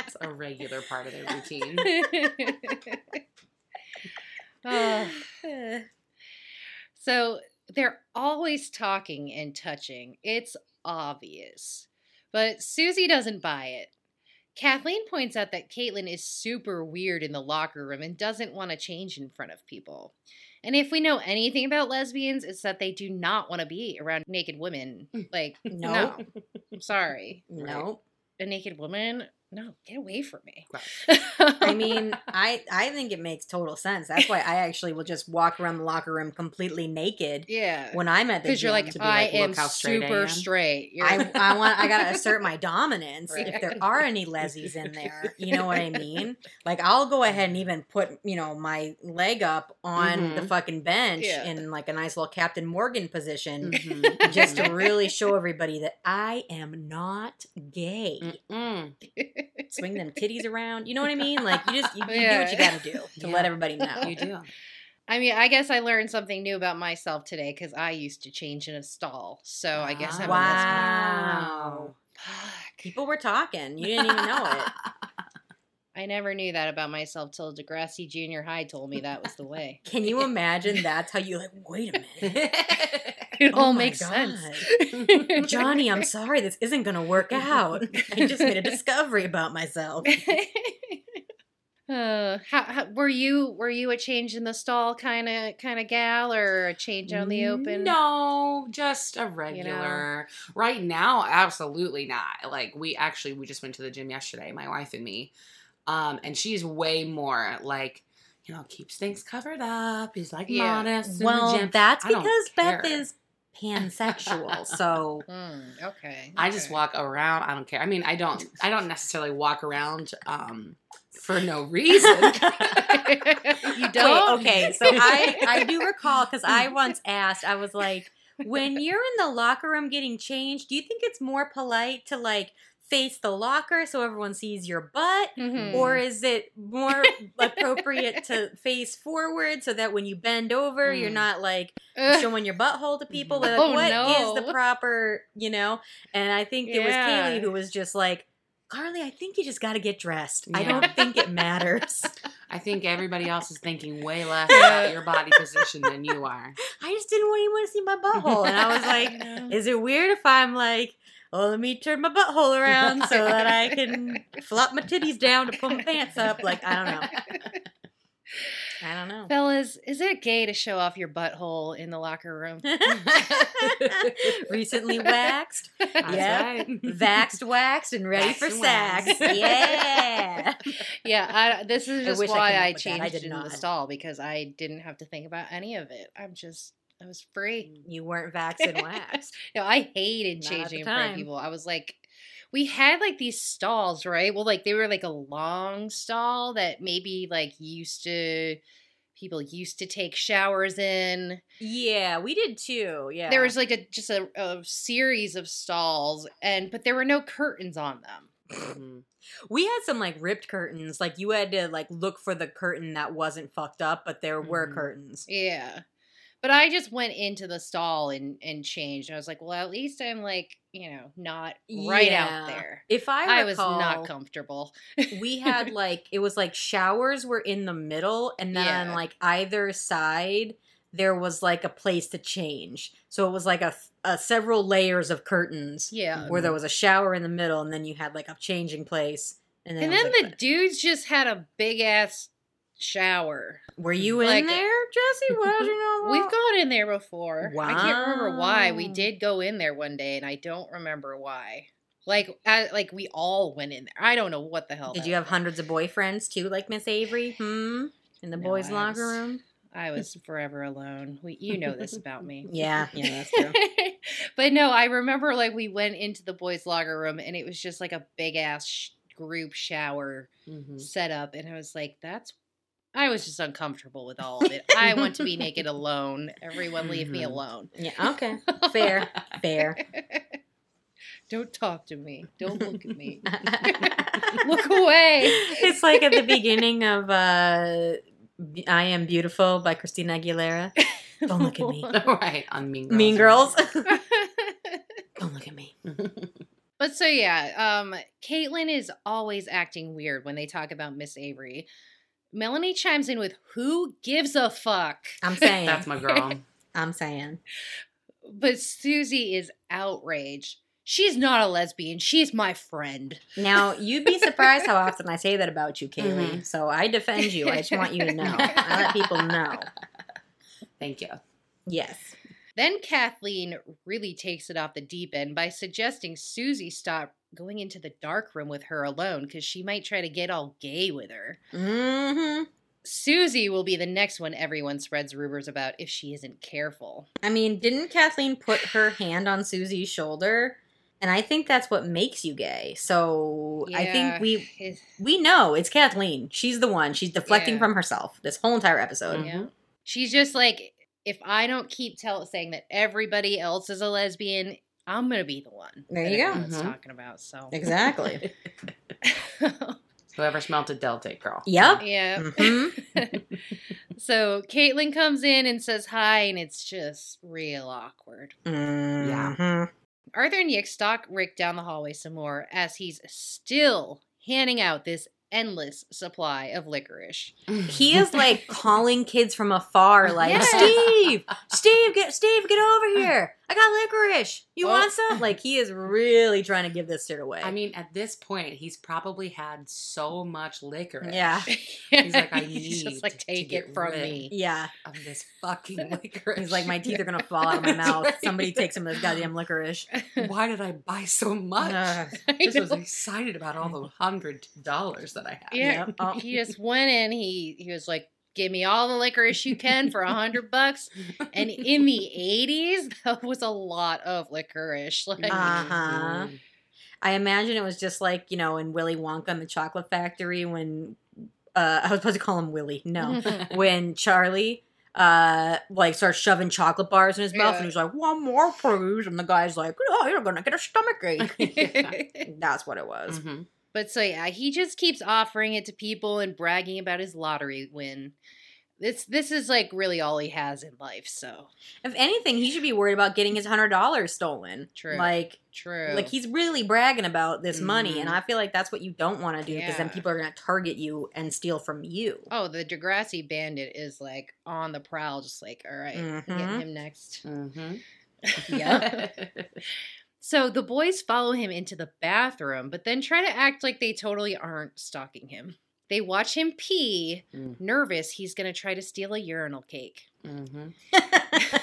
it's a regular part of their routine. Oh. So they're always talking and touching. It's obvious. But Susie doesn't buy it. Kathleen points out that Caitlin is super weird in the locker room and doesn't want to change in front of people. And if we know anything about lesbians, it's that they do not want to be around naked women. Mm. Like, No. no. I'm sorry. Nope. A naked woman? No, get away from me. I mean, [laughs] I I think it makes total sense. That's why I actually will just walk around the locker room completely naked yeah. when I'm at the Because you're like, be I like, am straight I super am." straight. You're- I, I want I gotta [laughs] assert my dominance Right. if there are any lesies in there. You know what I mean? Like I'll go ahead and even put you know my leg up on the Mhm. fucking bench Yeah. in like a nice little Captain Morgan position, Mhm. just to [laughs] really show everybody that I am not gay. Swing them [laughs] titties around. You know what I mean? Like you just you, you do what you gotta do [laughs] to Yeah. let everybody know. You do. [laughs] I mean, I guess I learned something new about myself today because I used to change in a stall. So I guess I'm a Wow. Fuck. People were talking. You didn't even know it. I never knew that about myself till Degrassi Junior High told me that was the way. Can you imagine that's how you like, wait a minute. It Oh all my makes sense. God. [laughs] Johnny, I'm sorry, this isn't gonna work out. I just made a [laughs] discovery about myself. [laughs] Uh, how, how, were you were you a change in the stall kind of kind of gal or a change on the open? No, just a regular. Right now, absolutely not. Like we actually we just went to the gym yesterday, my wife and me. Um, and she's way more like, you know, keeps things covered up. He's like Yeah. modest. in the Well, that's because Beth care. is pansexual. So [laughs] Mm, okay. I just walk around. I don't care. I mean, I don't. I don't necessarily walk around um, for no reason. [laughs] you don't. Wait, okay, so I I do recall because I [laughs] once asked, I was like, when you're in the locker room getting changed, do you think it's more polite to like face the locker so everyone sees your butt? Mhm. Or is it more [laughs] appropriate to face forward so that when you bend over, you're Mm. not like Ugh. showing your butthole to people? Like, Oh, what is no. the proper, you know? And I think it was Kaylie who was just like, Carly, I think you just got to get dressed. I don't think it matters. [laughs] I think everybody else is thinking way less about your body position than you are. [laughs] I just didn't want anyone to see my butthole. And I was like, Yeah. is it weird if I'm like, oh, let me turn my butthole around so that I can [laughs] flop my titties down to pull my pants up. Like, I don't know. I don't know. Fellas, is it gay to show off your butthole in the locker room? [laughs] Recently waxed. [laughs] Yeah. right. Vaxed, waxed, and ready Waxed for and sex. waxed. Yeah. yeah, I, this is just I why I, changed I did it in the stall because I didn't have to think about any of it. I'm just, I was free. You weren't vaxxed and waxed. [laughs] No, I hated Not changing in front of people. I was like, we had like these stalls, right? Well, like they were like a long stall that maybe like used to people used to take showers in. Yeah, we did too. Yeah. There was like a just a, a series of stalls, and but there were no curtains on them. Mhm. we had some like ripped curtains. Like you had to like look for the curtain that wasn't fucked up, but there were Mhm. curtains. Yeah. But I just went into the stall and and changed. I was like, well, at least I'm like, you know, not right Yeah. out there. If I I was not comfortable. we had [laughs] like it was like showers were in the middle and then Yeah. like either side there was like a place to change so it was like a, a several layers of curtains Yeah. where there was a shower in the middle and then you had like a changing place and then, And then like, the dudes just had a big ass shower. were you in like- there jesse what did you know We've gone in there before. I can't remember why. We did go in there one day, and I don't remember why. Like, I, like we all went in there. I don't know what the hell. did you have was. hundreds of boyfriends too like miss avery hmm in the No, boys I locker was- room I was forever alone. We, you know this [laughs] about me. yeah [laughs] yeah that's true [laughs] but no, I remember like we went into the boys' locker room, and it was just like a big ass sh- group shower Mhm. set up, and I was like, that's. I was just uncomfortable with all of it. I want to be naked [laughs] alone. Everyone leave me Mhm. alone. yeah okay [laughs] fair fair [laughs] Don't talk to me. Don't look at me. look away. It's like at the beginning of uh, I Am Beautiful by Christina Aguilera. Don't look at me. right on Mean Girls. Mean Girls. Don't look at me. but so yeah, um, Caitlin is always acting weird when they talk about Miss Avery. Melanie chimes in with "Who gives a fuck?" I'm [laughs] saying. That's my girl. [laughs] I'm saying. But Susie is outraged. She's not a lesbian. She's my friend. Now, you'd be surprised how [laughs] often I say that about you, Kaylie. Mhm. So I defend you. I just want you to know. I let people know. Thank you. Yes. Then Kathleen really takes it off the deep end by suggesting Susie stop going into the dark room with her alone because she might try to get all gay with her. Mm-hmm. Susie will be the next one everyone spreads rumors about if she isn't careful. I mean, didn't Kathleen put her hand on Susie's shoulder? And I think that's what makes you gay. So I think we it- we know it's Kathleen. She's the one. She's deflecting Yeah. from herself this whole entire episode. Yeah. She's just like, if I don't keep tell saying that everybody else is a lesbian, I'm gonna be the one. There you go. everyone's Mhm. talking about. So Exactly. [laughs] Whoever smelt it, they'll take girl. Yep. yeah. Mhm. [laughs] so Caitlin comes in and says hi, and it's just real awkward. Mhm. Arthur and Yick stalk Rick down the hallway some more as he's still handing out this endless supply of licorice. [laughs] He is like calling kids from afar, like Yeah. Steve, Steve, get Steve, get over here. I got licorice. You Oh. want some? Like he is really trying to give this shit away. I mean, at this point, he's probably had so much licorice. yeah, [laughs] He's like, I [laughs] He's just need like, to take it from me. yeah. Of this fucking [laughs] licorice. He's like, my teeth are gonna fall out of my mouth. Somebody take some of this goddamn licorice. Why did I buy so much? Ugh. I Just was excited about all the hundred dollars that I had. Yeah, Yep. Oh. he just went in. He he was like, "Give me all the licorice you can for a hundred [laughs] bucks." And in the eighties, that was a lot of licorice. Like, Uh-huh. I imagine it was just like you know in Willy Wonka and the Chocolate Factory when uh, [laughs] I was supposed to call him Willy. No, [laughs] when Charlie uh like starts shoving chocolate bars in his mouth Yeah. and he's like one more please and the guy's like oh you're gonna get a stomach ache that's what it was Mhm. But so yeah, he just keeps offering it to people and bragging about his lottery win. This this is like really all he has in life. So if anything he should be worried about getting his hundred dollars stolen True. like true. like he's really bragging about this money and Mhm. i feel like that's what you don't want to do because then people are gonna target you and steal from you oh, the Degrassi Bandit is like on the prowl, just like all right, Mhm. getting him next. Mhm. [laughs] Yep. [laughs] So the boys follow him into the bathroom, but then try to act like they totally aren't stalking him. They watch him pee, Mm. nervous he's going to try to steal a urinal cake. hmm Like, [laughs]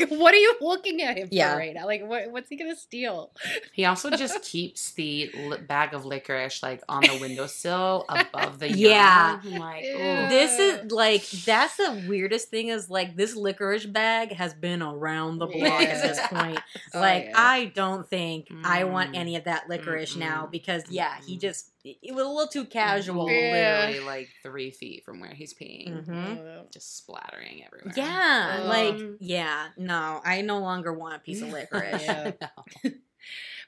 [laughs] what are you looking at him Yeah. for right now? Like, what, what's he going to steal? He also just [laughs] keeps the li- bag of licorice like on the windowsill above the [laughs] Yeah. I'm like, this is like that's the weirdest thing is like this licorice bag has been around the block at this Yeah. point. Oh, like yeah. I don't think I want Mm. any of that licorice now Mm-mm. because yeah, he Mm-mm. just it was a little too casual. Yeah. literally like three feet from where he's peeing, Mhm. just splattering everywhere. Yeah, Um, like yeah, no, I no longer want a piece of [laughs] licorice. Yeah. No. [laughs]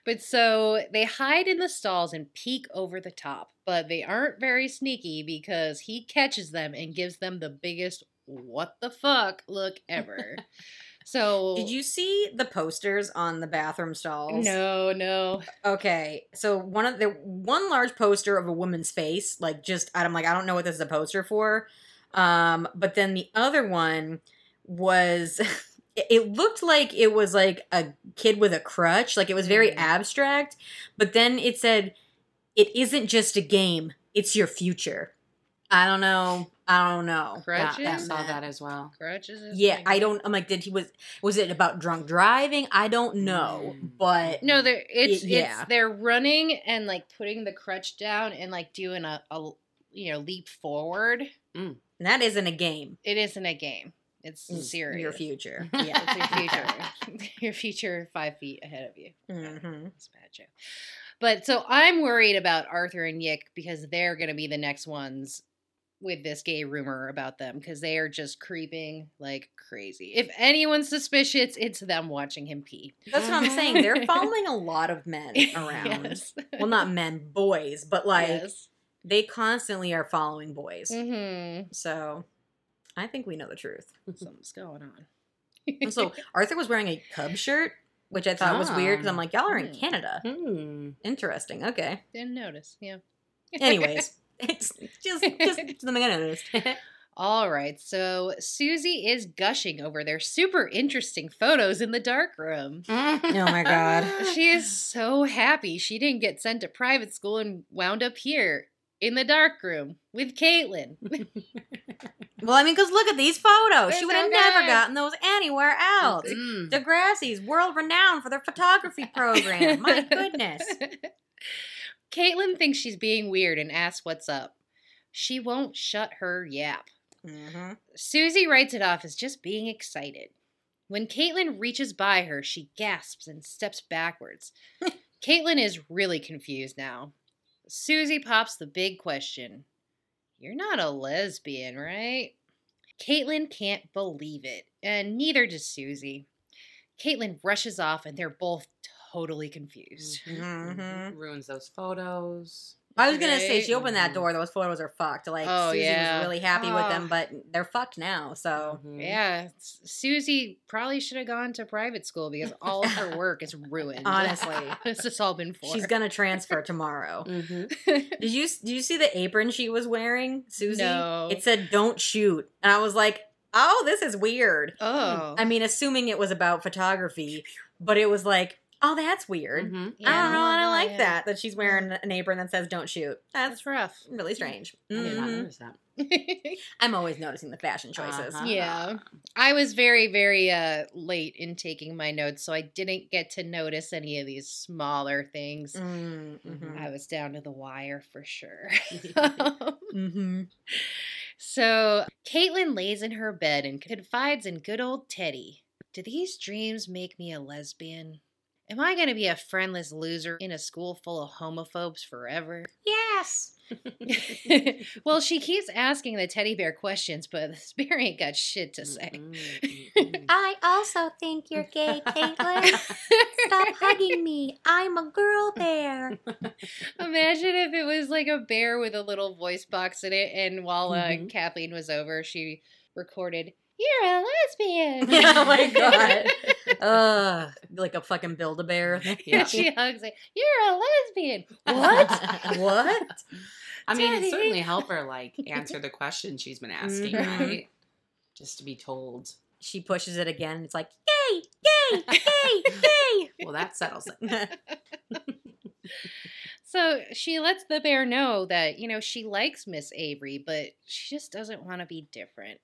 But so they hide in the stalls and peek over the top, but they aren't very sneaky because he catches them and gives them the biggest what the fuck look ever. [laughs] so Did you see the posters on the bathroom stalls? No, no. Okay, so one of the one large poster of a woman's face, like just I'm like I don't know what this is a poster for, um, but then the other one was [laughs] it- looked like it was like a kid with a crutch, like it was very Mm. abstract, but then it said it isn't just a game, it's your future. I don't know. I don't know. Yeah, Crutches? I saw that as well. Crutches? is Yeah, like- I don't. I'm like, did he was was it about drunk driving? I don't know, Mm. but No, they're it's yeah. it's they're running and like putting the crutch down and like doing a, a you know leap forward. that isn't a game. It isn't a game. It's It's serious. Your future. Yeah, [laughs] Yeah. it's your [laughs] future. [laughs] your future five feet ahead of you. hmm It's a bad joke. But so I'm worried about Arthur and Yick because they're going to be the next ones with this gay rumor about them because they are just creeping like crazy. If anyone's suspicious, it's them watching him pee. That's what I'm saying. They're [laughs] following a lot of men [laughs] around. yes. Well, not men, boys, but like yes. they constantly are following boys. Mm-hmm. So I think we know the truth. Something's going on. So [laughs] Arthur was wearing a Cub shirt, which I thought was weird because I'm like, y'all are in Hmm. Canada. Hmm. Interesting. Okay. Didn't notice. Yeah. Anyways, it's just just something I noticed. [laughs] All right, so Susie is gushing over their super interesting photos in the dark room. Oh my god. [laughs] She is so happy she didn't get sent to private school and wound up here in the dark room with Caitlin. [laughs] Well, I mean, because look at these photos. They're she would so have never gotten those anywhere else. Mm. Degrassi's world renowned for their photography program. My goodness. Caitlin thinks she's being weird and asks what's up. She won't shut her yap. Mm-hmm. Susie writes it off as just being excited. When Caitlin reaches by her, she gasps and steps backwards. [laughs] Caitlin is really confused now. Susie pops the big question You're not a lesbian, right? Caitlin can't believe it, and neither does Susie. Caitlin rushes off, and they're both totally confused. Mhm. [laughs] Ruins those photos. I was gonna say she opened that Mhm. door. Those photos are fucked. Like Oh, Susie yeah. was really happy with Oh. them, but they're fucked now. So Mhm. Yeah, Susie probably should have gone to private school because all of her [laughs] work is ruined. Honestly. [laughs] this has all been for. she's gonna transfer tomorrow. Mhm. Did you did you see the apron she was wearing, Susie? No. It said "Don't shoot," and I was like, "Oh, this is weird." oh, I mean, assuming it was about photography, but it was like, "Oh, that's weird." Mhm. I don't know. I don't like yeah. that that she's wearing an apron that says "Don't shoot." That's That's rough. really strange. I did not Mhm. notice that. [laughs] I'm always noticing the fashion choices. Uh-huh. Yeah. [laughs] I was very, very uh, late in taking my notes, so I didn't get to notice any of these smaller things. Mm, Mhm. mhm. I was down to the wire for sure. [laughs] Mm-hmm. so Caitlin lays in her bed and confides in good old Teddy. Do these dreams make me a lesbian? Am I going to be a friendless loser in a school full of homophobes forever? Yes. [laughs] [laughs] well, she keeps asking the teddy bear questions, but [laughs] the bear ain't got shit to say. I also think you're gay, Caitlin. Stop hugging me. I'm a girl bear. Imagine if it was like a bear with a little voice box in it, and while uh, Mhm. Kathleen was over, she recorded, You're a lesbian. oh my god. Ugh, like a fucking build a bear. Yeah. She hugs it. You're a lesbian. What? [laughs] what? I mean, Daddy. it certainly help her like answer the question she's been asking, Mhm. right? Just to be told. She pushes it again. It's like gay, gay, gay, gay. [laughs] Well, that settles it. [laughs] So she lets the bear know that, you know, she likes Miss Avery, but she just doesn't want to be different.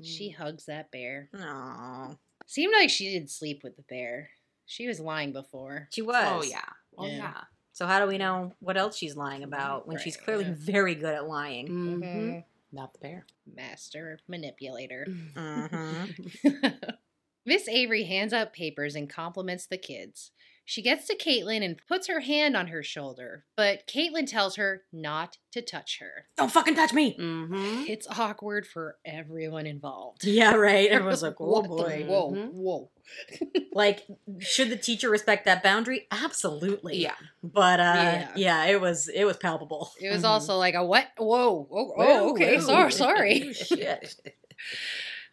She hugs that bear. Aw. Seemed like she did sleep with the bear. She was lying before. She was. Oh yeah. Oh Yeah. yeah. So how do we know what else she's lying about when she's clearly yeah. very good at lying? hmm Mhm. Not the bear. Master manipulator. Mm-hmm. [laughs] Miss Avery hands out papers and compliments the kids. She gets to Caitlin and puts her hand on her shoulder, but Caitlin tells her not to touch her. Don't fucking touch me. Mm-hmm. It's awkward for everyone involved. Yeah, right. Everyone's like, [laughs] oh What boy. Whoa, Mhm. whoa. [laughs] Like, should the teacher respect that boundary? Absolutely. Yeah. But uh Yeah. yeah, it was it was palpable. It was Mhm. also like a what? Whoa. Oh, Whoa, oh okay. whoa. Sorry. Sorry. Oh, shit. [laughs]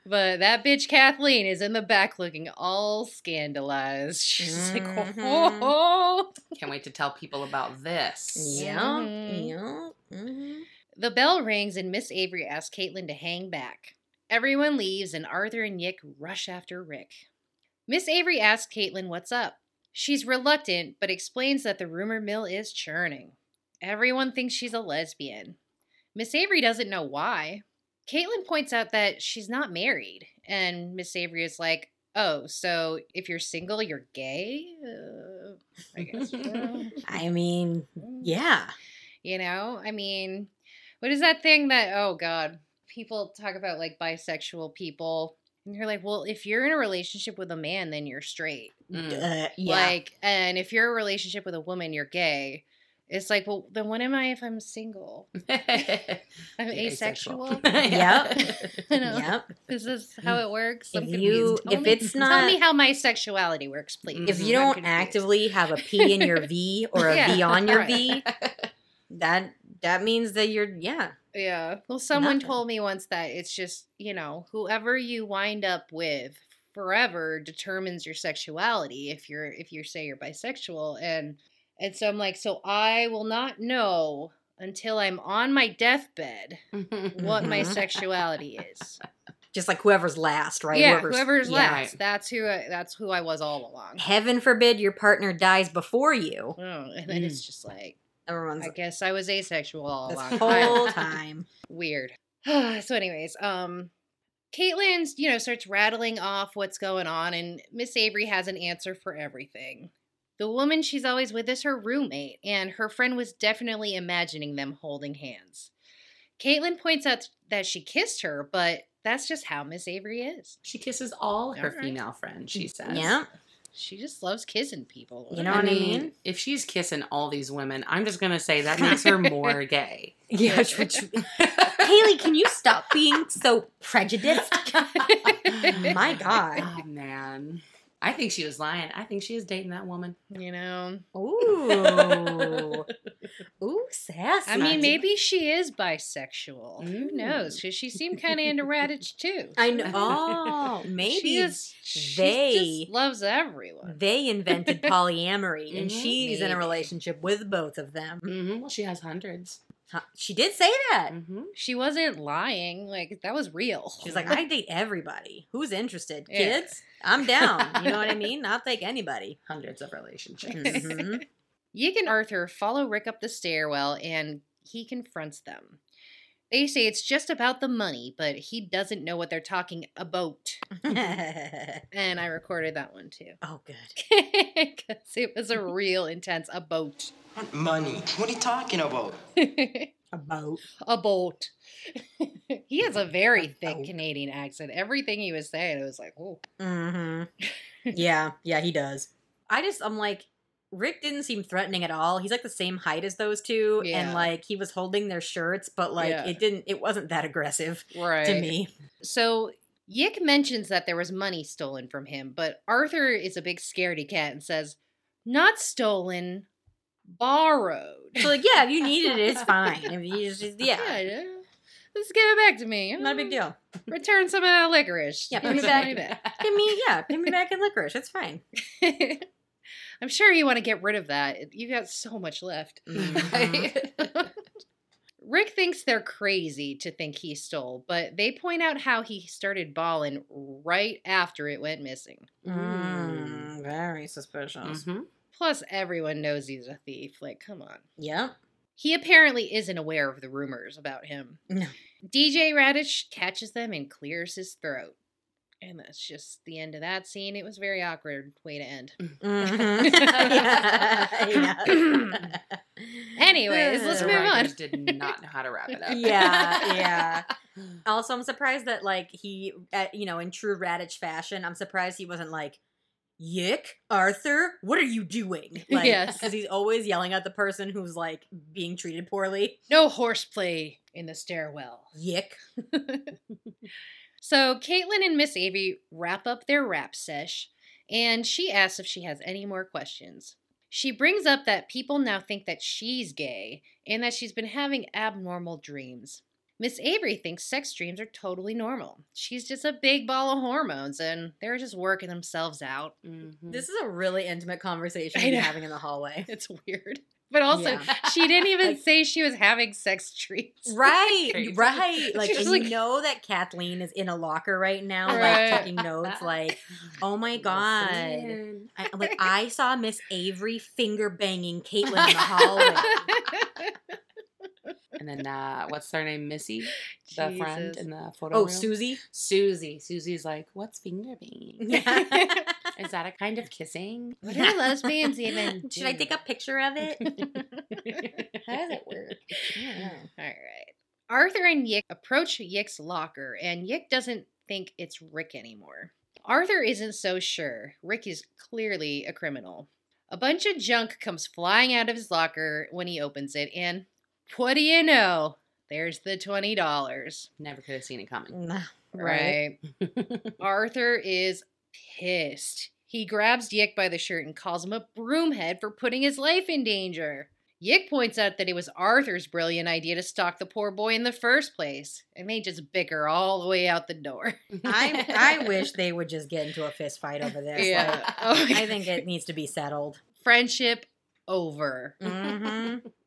But that bitch Kathleen is in the back looking all scandalized. [laughs] She's like, Mhm. oh. Can't wait to tell people about this. Yeah. Mhm. Yeah. mhm. The bell rings and Miss Avery asks Caitlin to hang back. Everyone leaves and Arthur and Yick rush after Rick. Miss Avery asks Caitlin what's up. She's reluctant, but explains that the rumor mill is churning. Everyone thinks she's a lesbian. Miss Avery doesn't know why. Caitlin points out that she's not married, and Miss Avery is like, "Oh, so if you're single, you're gay?" Uh, I guess. [laughs] I mean, yeah. you know, I mean, what is that thing that, oh God, people talk about like bisexual people. And you're like, well, if you're in a relationship with a man, then you're straight. Mm. Uh, yeah. Like, and if you're in a relationship with a woman, you're gay. It's like, well, then what am I if I'm single? [laughs] I'm You're asexual. [laughs] [laughs] Yep. You know, Yep. Is this how it works? If you. Tell if me- it's not, tell me how my sexuality works, please. if Mhm. you don't actively have a P in your V or a V Yeah, on your right. V, that that means that you're yeah. Yeah. Well, someone Nothing. told me once that it's just, you know, whoever you wind up with forever determines your sexuality if you're if you say you're bisexual and and so I'm like, so I will not know until I'm on my deathbed what my sexuality is. [laughs] Just like whoever's last, right? Yeah, whoever's yeah. last. That's who I, that's who I was all along. Heaven forbid your partner dies before you. Oh, and then it's just like Everyone's I guess I was asexual all this along. whole [laughs] time. weird. [sighs] so, anyways, um, Caitlin, you know, starts rattling off what's going on, and Miss Avery has an answer for everything. The woman she's always with is her roommate, and her friend was definitely imagining them holding hands. Caitlin points out that she kissed her, but that's just how Miss Avery is. She kisses all her Alright. female friends, she says. Yeah. She just loves kissing people. You know what I mean? If she's kissing all these women, I'm just gonna say that [laughs] makes her more gay. [laughs] Yeah. tr- tr- [laughs] Haley, can you stop being so prejudiced? My God. Oh man. I think she was lying. I think she is dating that woman. you know, Ooh. [laughs] Ooh, sassy. I mean, maybe she is bisexual. Who knows? knows? 'Cause she seemed kind of into Raditch too. [laughs] I know. Oh, [laughs] maybe she is. She they- just loves everyone. they invented polyamory and Mhm. she's in a relationship with both of them. hmm Well, she has hundreds. Huh, She did say that. hmm She wasn't lying. Like that was real. She's like, I date everybody. Who's interested? Yeah. Kids? I'm down. [laughs] You know what I mean? I'll take anybody. Hundreds of relationships. Mhm. Yick and Arthur follow Rick up the stairwell, and he confronts them. They say it's just about the money, but he doesn't know what they're talking about. [laughs] And I recorded that one too. oh, good. [laughs] Because it was a real intense about. What money? What are you talking about? [laughs] A boat. a boat. he has a very A thick boat. Canadian accent. Everything he was saying, it was like, oh. Mm-hmm. yeah, yeah, he does. I just, I'm like, Rick didn't seem threatening at all. He's like the same height as those two, Yeah. and like he was holding their shirts, but like Yeah. it didn't, it wasn't that aggressive Right. to me. So Yick mentions that there was money stolen from him, but Arthur is a big scaredy cat and says, not stolen, borrowed. So like, yeah, if you need it, it's [laughs] fine. If you just, yeah, yeah. Just give it back to me. not a big deal. [laughs] Return some of that licorice. Yeah, Give me back. back. Give me, yeah, pay me [laughs] back in licorice. It's fine. I'm sure you want to get rid of that. You got so much left. [laughs] Mhm. [laughs] Rick thinks they're crazy to think he stole, but they point out how he started balling right after it went missing. Mm, very suspicious. hmm Plus, everyone knows he's a thief. Like, come on. Yep. He apparently isn't aware of the rumors about him. No. DJ Raditch catches them and clears his throat. And that's just the end of that scene. It was a very awkward way to end. Mhm. [laughs] yeah. [laughs] yeah. Anyways, let's The move on. writers did [laughs] not know how to wrap it up. Yeah, yeah. Also, I'm surprised that like he, uh, you know, in true Raditch fashion, I'm surprised he wasn't like, "Yick, Arthur, what are you doing?" Like, Yes. because he's always yelling at the person who's like being treated poorly. No horseplay in the stairwell. Yick. So Caitlin and Miss Avery wrap up their rap sesh, and she asks if she has any more questions. She brings up that people now think that she's gay and that she's been having abnormal dreams. Miss Avery thinks sex dreams are totally normal. She's just a big ball of hormones and they're just working themselves out. Mhm. This is a really intimate conversation I to be know. having in the hallway. [laughs] It's weird. But also, Yeah. [laughs] she didn't even Like- say she was having sex treats. [laughs] Right, right. Like, She's and like- you know that Kathleen is in a locker right now, Right. like taking notes. Like, [laughs] oh my god, I, like I saw Miss Avery finger banging Caitlin in the hallway. And then uh, what's their name? Missy, the friend in the photo Oh, room. Susie. Susie. Susie's like, "What's finger banging? [laughs] Is that a kind of kissing?" What do lesbians even [laughs] Should I take a picture of it? [laughs] How does it work? All right. Arthur and Yick approach Yick's locker, and Yick doesn't think it's Rick anymore. Arthur isn't so sure. Rick is clearly a criminal. A bunch of junk comes flying out of his locker when he opens it, and what do you know? There's the $20. Never could have seen it coming. Right. Arthur is pissed. He grabs Yick by the shirt and calls him a broomhead for putting his life in danger. Yick points out that it was Arthur's brilliant idea to stalk the poor boy in the first place, and they just bicker all the way out the door. I I [laughs] wish they would just get into a fist fight over this. Yeah. Like, Oh I think it needs to be settled. Friendship over. hmm [laughs]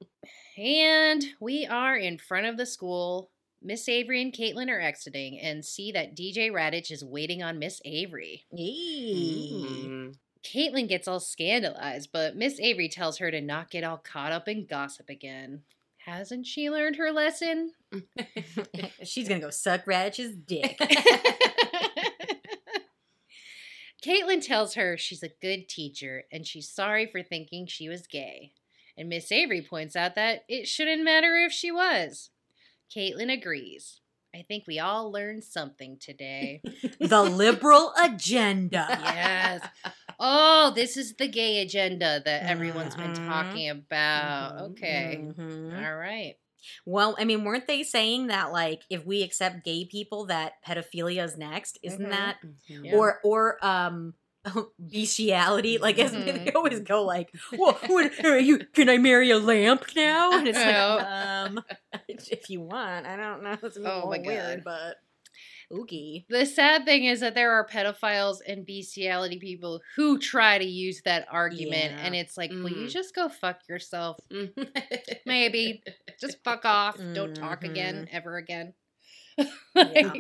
And we are in front of the school. Miss Avery and Caitlin are exiting and see that DJ Raditch is waiting on Miss Avery. Yee. Mm. Caitlin gets all scandalized, but Miss Avery tells her to not get all caught up in gossip again. Hasn't she learned her lesson? [laughs] She's gonna go suck Raditch's dick. [laughs] [laughs] Caitlin tells her she's a good teacher and she's sorry for thinking she was gay. And Miss Avery points out that it shouldn't matter if she was. Caitlin agrees. I think we all learned something today. [laughs] the liberal agenda. yes. Oh, this is the gay agenda that everyone's been Mhm. talking about. Mhm. Okay. Mhm. All right. Well, I mean, weren't they saying that like if we accept gay people, that pedophilia is next? Isn't Mhm. that. Yeah. or or um [laughs] bestiality? Like it- they always go like, "Well, what, [laughs] are you can I marry a lamp now?" And it's like, um, [laughs] if you want, I don't know. It's a Oh my weird, God. but oogie. The sad thing is that there are pedophiles and bestiality people who try to use that argument, Yeah. and it's like, will you Mhm. just go fuck yourself? Mm-hmm. Maybe. Just fuck off. Don't talk again, ever again. [laughs] Yeah.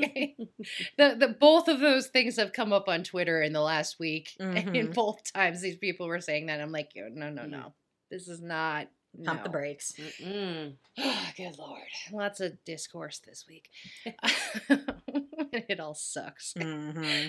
the, the both of those things have come up on Twitter in the last week, [laughs] and Mhm. both times these people were saying that. I'm like, no, no, no, this is not. Pump the no. brakes. Mm-mm. [sighs] Good lord, lots of discourse this week. [laughs] it all sucks. hmm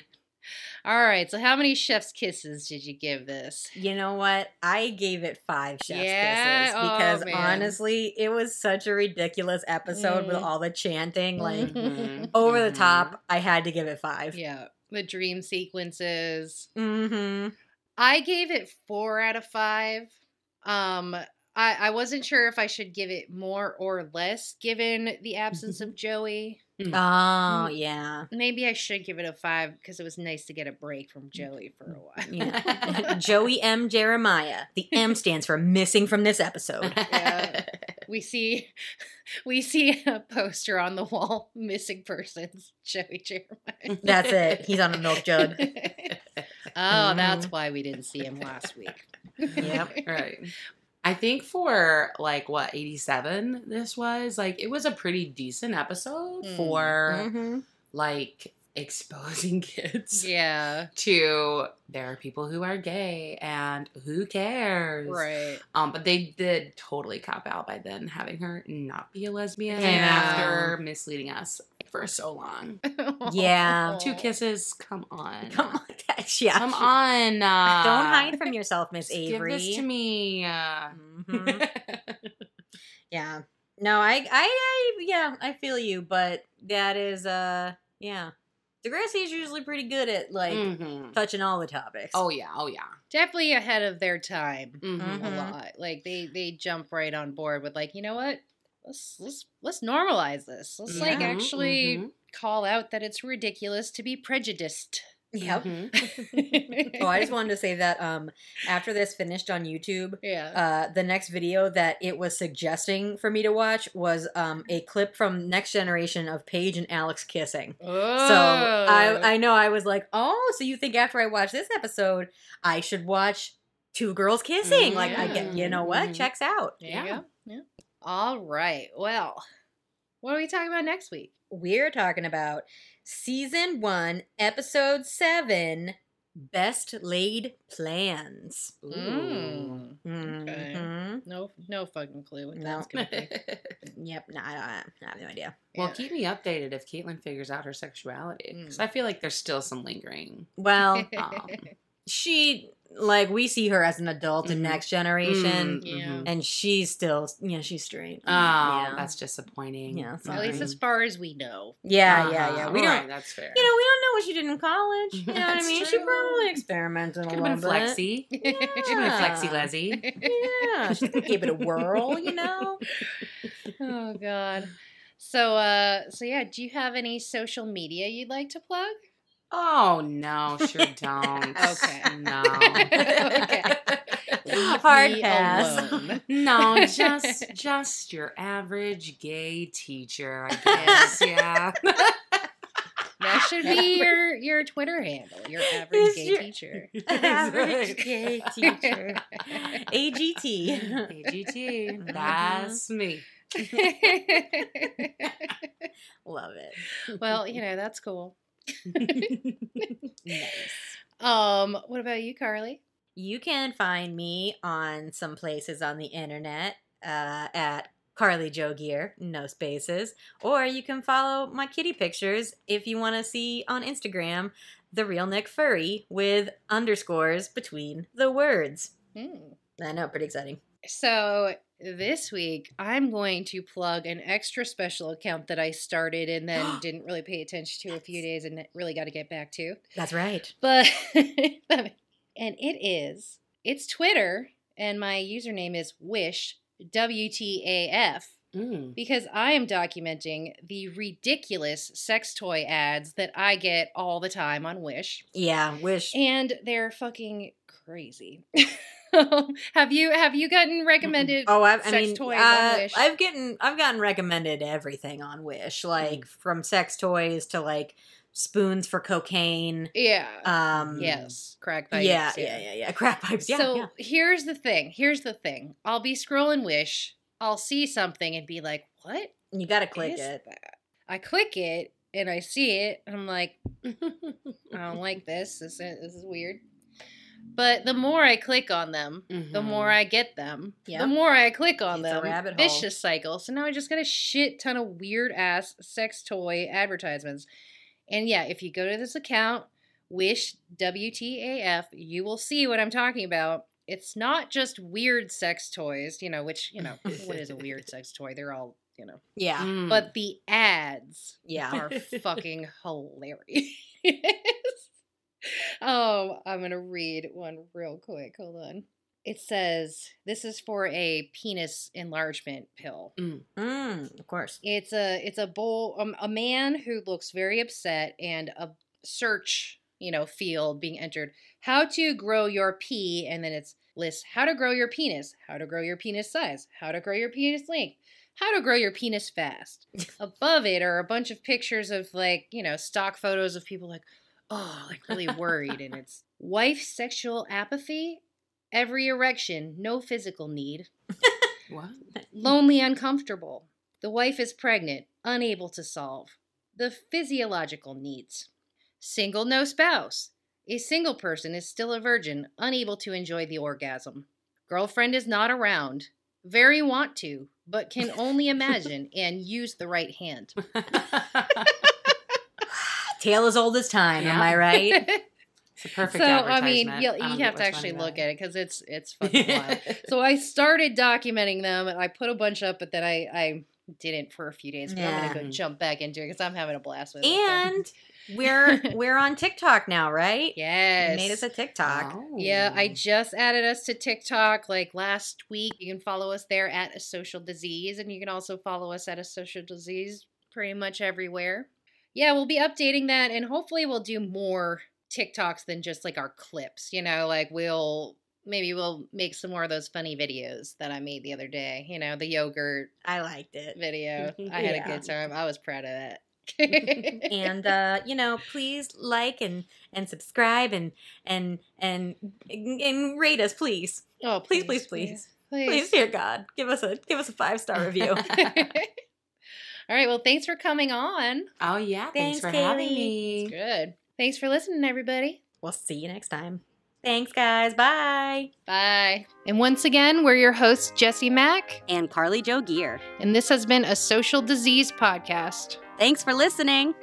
All right, so how many chef's kisses did you give this? You know what? I gave it five chef's Yeah? kisses Oh, because man. honestly, it was such a ridiculous episode with Mm. all the chanting. Like Mhm. over the Mhm. top, I had to give it five. Yeah, the dream sequences. Mm-hmm. I gave it four out of five. Um, I I wasn't sure if I should give it more or less given the absence of [laughs] Joey. Mm. Oh yeah. Maybe I should give it a five because it was nice to get a break from mm. Joey for a while. Yeah. [laughs] Joey M. Jeremiah. The M stands for missing from this episode. [laughs] Yeah. we see [laughs] we see a poster on the wall, missing persons, Joey Jeremiah. That's it. He's on a milk jug. oh, that's mm-hmm. why we didn't see him last week. Yep. right. I think for like what 87 this was, like it was a pretty decent episode Mm. for Mhm. like [laughs] exposing kids Yeah. to there are people who are gay and who cares. Right. Um, but they did totally cop out by then having her not be a lesbian Yeah. after misleading us for so long. [laughs] Yeah. Two kisses, come on. [laughs] Come on, yeah. Come [laughs] on. Uh, Don't hide from yourself, Miss Avery. Give this to me. Uh, Mhm. yeah. No, I, I, I, yeah, I feel you, but that is, uh, yeah. Degrassi is usually pretty good at like mhm. touching all the topics. Oh yeah, oh yeah. Definitely ahead of their time. Mhm. A Mhm. lot. Like they they jump right on board with like, you know what? Let's let's let's normalize this. Let's like Mhm, actually mhm. call out that it's ridiculous to be prejudiced. Yep. Mhm. [laughs] oh, I just wanted to say that um after this finished on YouTube, yeah. uh the next video that it was suggesting for me to watch was um a clip from Next Generation of Paige and Alex kissing. oh. So I I know I was like, oh, so you think after I watch this episode, I should watch two girls kissing? Like I get, you know what? Mhm. Checks out. There Yeah. Yeah. All right. Well, what are we talking about next week? We're talking about season one, episode seven, best laid plans. Ooh. Mm. Okay. Mhm. No, no fucking clue what No. that's gonna be. [laughs] Yep. No, I, don't, I have no idea. well, Yeah. keep me updated if Caitlin figures out her sexuality because Mm. I feel like there's still some lingering. Well, [laughs] Um, she like we see her as an adult in Mhm. next generation, Mm, Yeah. mhm. and she's still, yeah she's straight. Oh, yeah. that's disappointing. Yeah, At sorry. least as far as we know. yeah, yeah, Uh-huh. yeah. We Alright, don't. That's fair. You know, we don't know what she did in college. You know what I That's mean? She probably experimented a Could little have been bit. flexy. She could been Yeah. flexy Leslie. Yeah, she could give it a whirl. You know. [laughs] oh God. So, uh, so yeah. Do you have any social media you'd like to plug? Oh no, sure don't. Okay. No. [laughs] Okay. Leave Hard pass. alone. [laughs] No, just just your average gay teacher, I guess. [laughs] yeah. That should be your your Twitter handle. Your average It's gay your- teacher. Average gay teacher. AGT. AGT. Mm-hmm. That's me. Love it. well, you know that's cool. [laughs] Nice. Um, what about you, Carly? You can find me on some places on the internet uh, at Carly Joe Gear, no spaces, or you can follow my kitty pictures if you want to see on Instagram the real Nick Furry with underscores between the words. Hmm. I know, pretty exciting. So this week, I'm going to plug an extra special account that I started and then [gasps] didn't really pay attention to a few days and really got to get back to. That's right. [laughs] But and it is it's Twitter and my username is wish WTAF Mm. because I am documenting the ridiculous sex toy ads that I get all the time on Wish Yeah, wish. and they're fucking crazy. [laughs] [laughs] have you have you gotten recommended Oh, I, I sex mean, toys uh, on Wish? I've gotten I've gotten recommended everything on Wish, like from sex toys to like spoons for cocaine. yeah. Um, yes. Crack pipes. yeah, yeah, yeah, yeah. Crack pipes. Yeah, so yeah. here's the thing. Here's the thing. I'll be scrolling Wish. I'll see something and be like, "What You got to click it. that?" I click it and I see it and I'm like, [laughs] I don't like this. This is, this is weird. But the more I click on them, the Mhm. more I get them. Yep. The more I click on It's a them. rabbit hole. vicious cycle. So now I just got a shit ton of weird ass sex toy advertisements. And yeah, if you go to this account, wish WTAF, you will see what I'm talking about. It's not just weird sex toys, you know, which, you know, what is a weird [laughs] sex toy? They're all, you know. Yeah, Mm. But the ads yeah. are fucking [laughs] hilarious. [laughs] oh, I'm going to read one real quick. Hold on. It says this is for a penis enlargement pill. Mm, of course. It's a it's a bowl um, a man who looks very upset and a search, you know, field being entered. How to grow your pee and then it's lists how to grow your penis, how to grow your penis size, how to grow your penis length, how to grow your penis fast. [laughs] Above it are a bunch of pictures of like, you know, stock photos of people like, oh, like really worried and it's wife sexual apathy Every erection, no physical need. [laughs] What? Lonely, uncomfortable. The wife is pregnant, unable to solve. The physiological needs. Single, no spouse. A single person is still a virgin, unable to enjoy the orgasm. Girlfriend is not around. Very want to, but can only [laughs] imagine and use the right hand. [laughs] Tale as old as time, am I right? [laughs] It's a perfect so I mean, you, you have to actually look at it because it's it's [laughs] fucking wild. So I started documenting them, and I put a bunch up, but then I I didn't for a few days. But I'm gonna go jump back into it because I'm having a blast with it. and we're [laughs] we're on TikTok now, right? yes, You made us a TikTok. Oh. Yeah, I oh. just added us to TikTok like last week. You can follow us there at a social disease, and you can also follow us at a social disease pretty much everywhere. Yeah, we'll be updating that, and hopefully, we'll do more TikToks than just like our clips. You know, like we'll maybe we'll make some more of those funny videos that I made the other day. You know, the yogurt I liked it. video. [laughs] I had Yeah. a good time. I was proud of that. [laughs] and [laughs] uh, you know, please like and and subscribe and and and and rate us, please. oh, Please, please, please. please. Please, dear God, give us a give us a five star review. All right. Well, thanks for coming on. Oh yeah, thanks, Thanks, for having Kaylie. me. Good. Thanks for listening, everybody. we'll see you next time. Thanks, guys. Bye. Bye. And once again, we're your hosts, Jesse Mack, and Carly Joe Gear. and this has been a social disease podcast. Thanks for listening.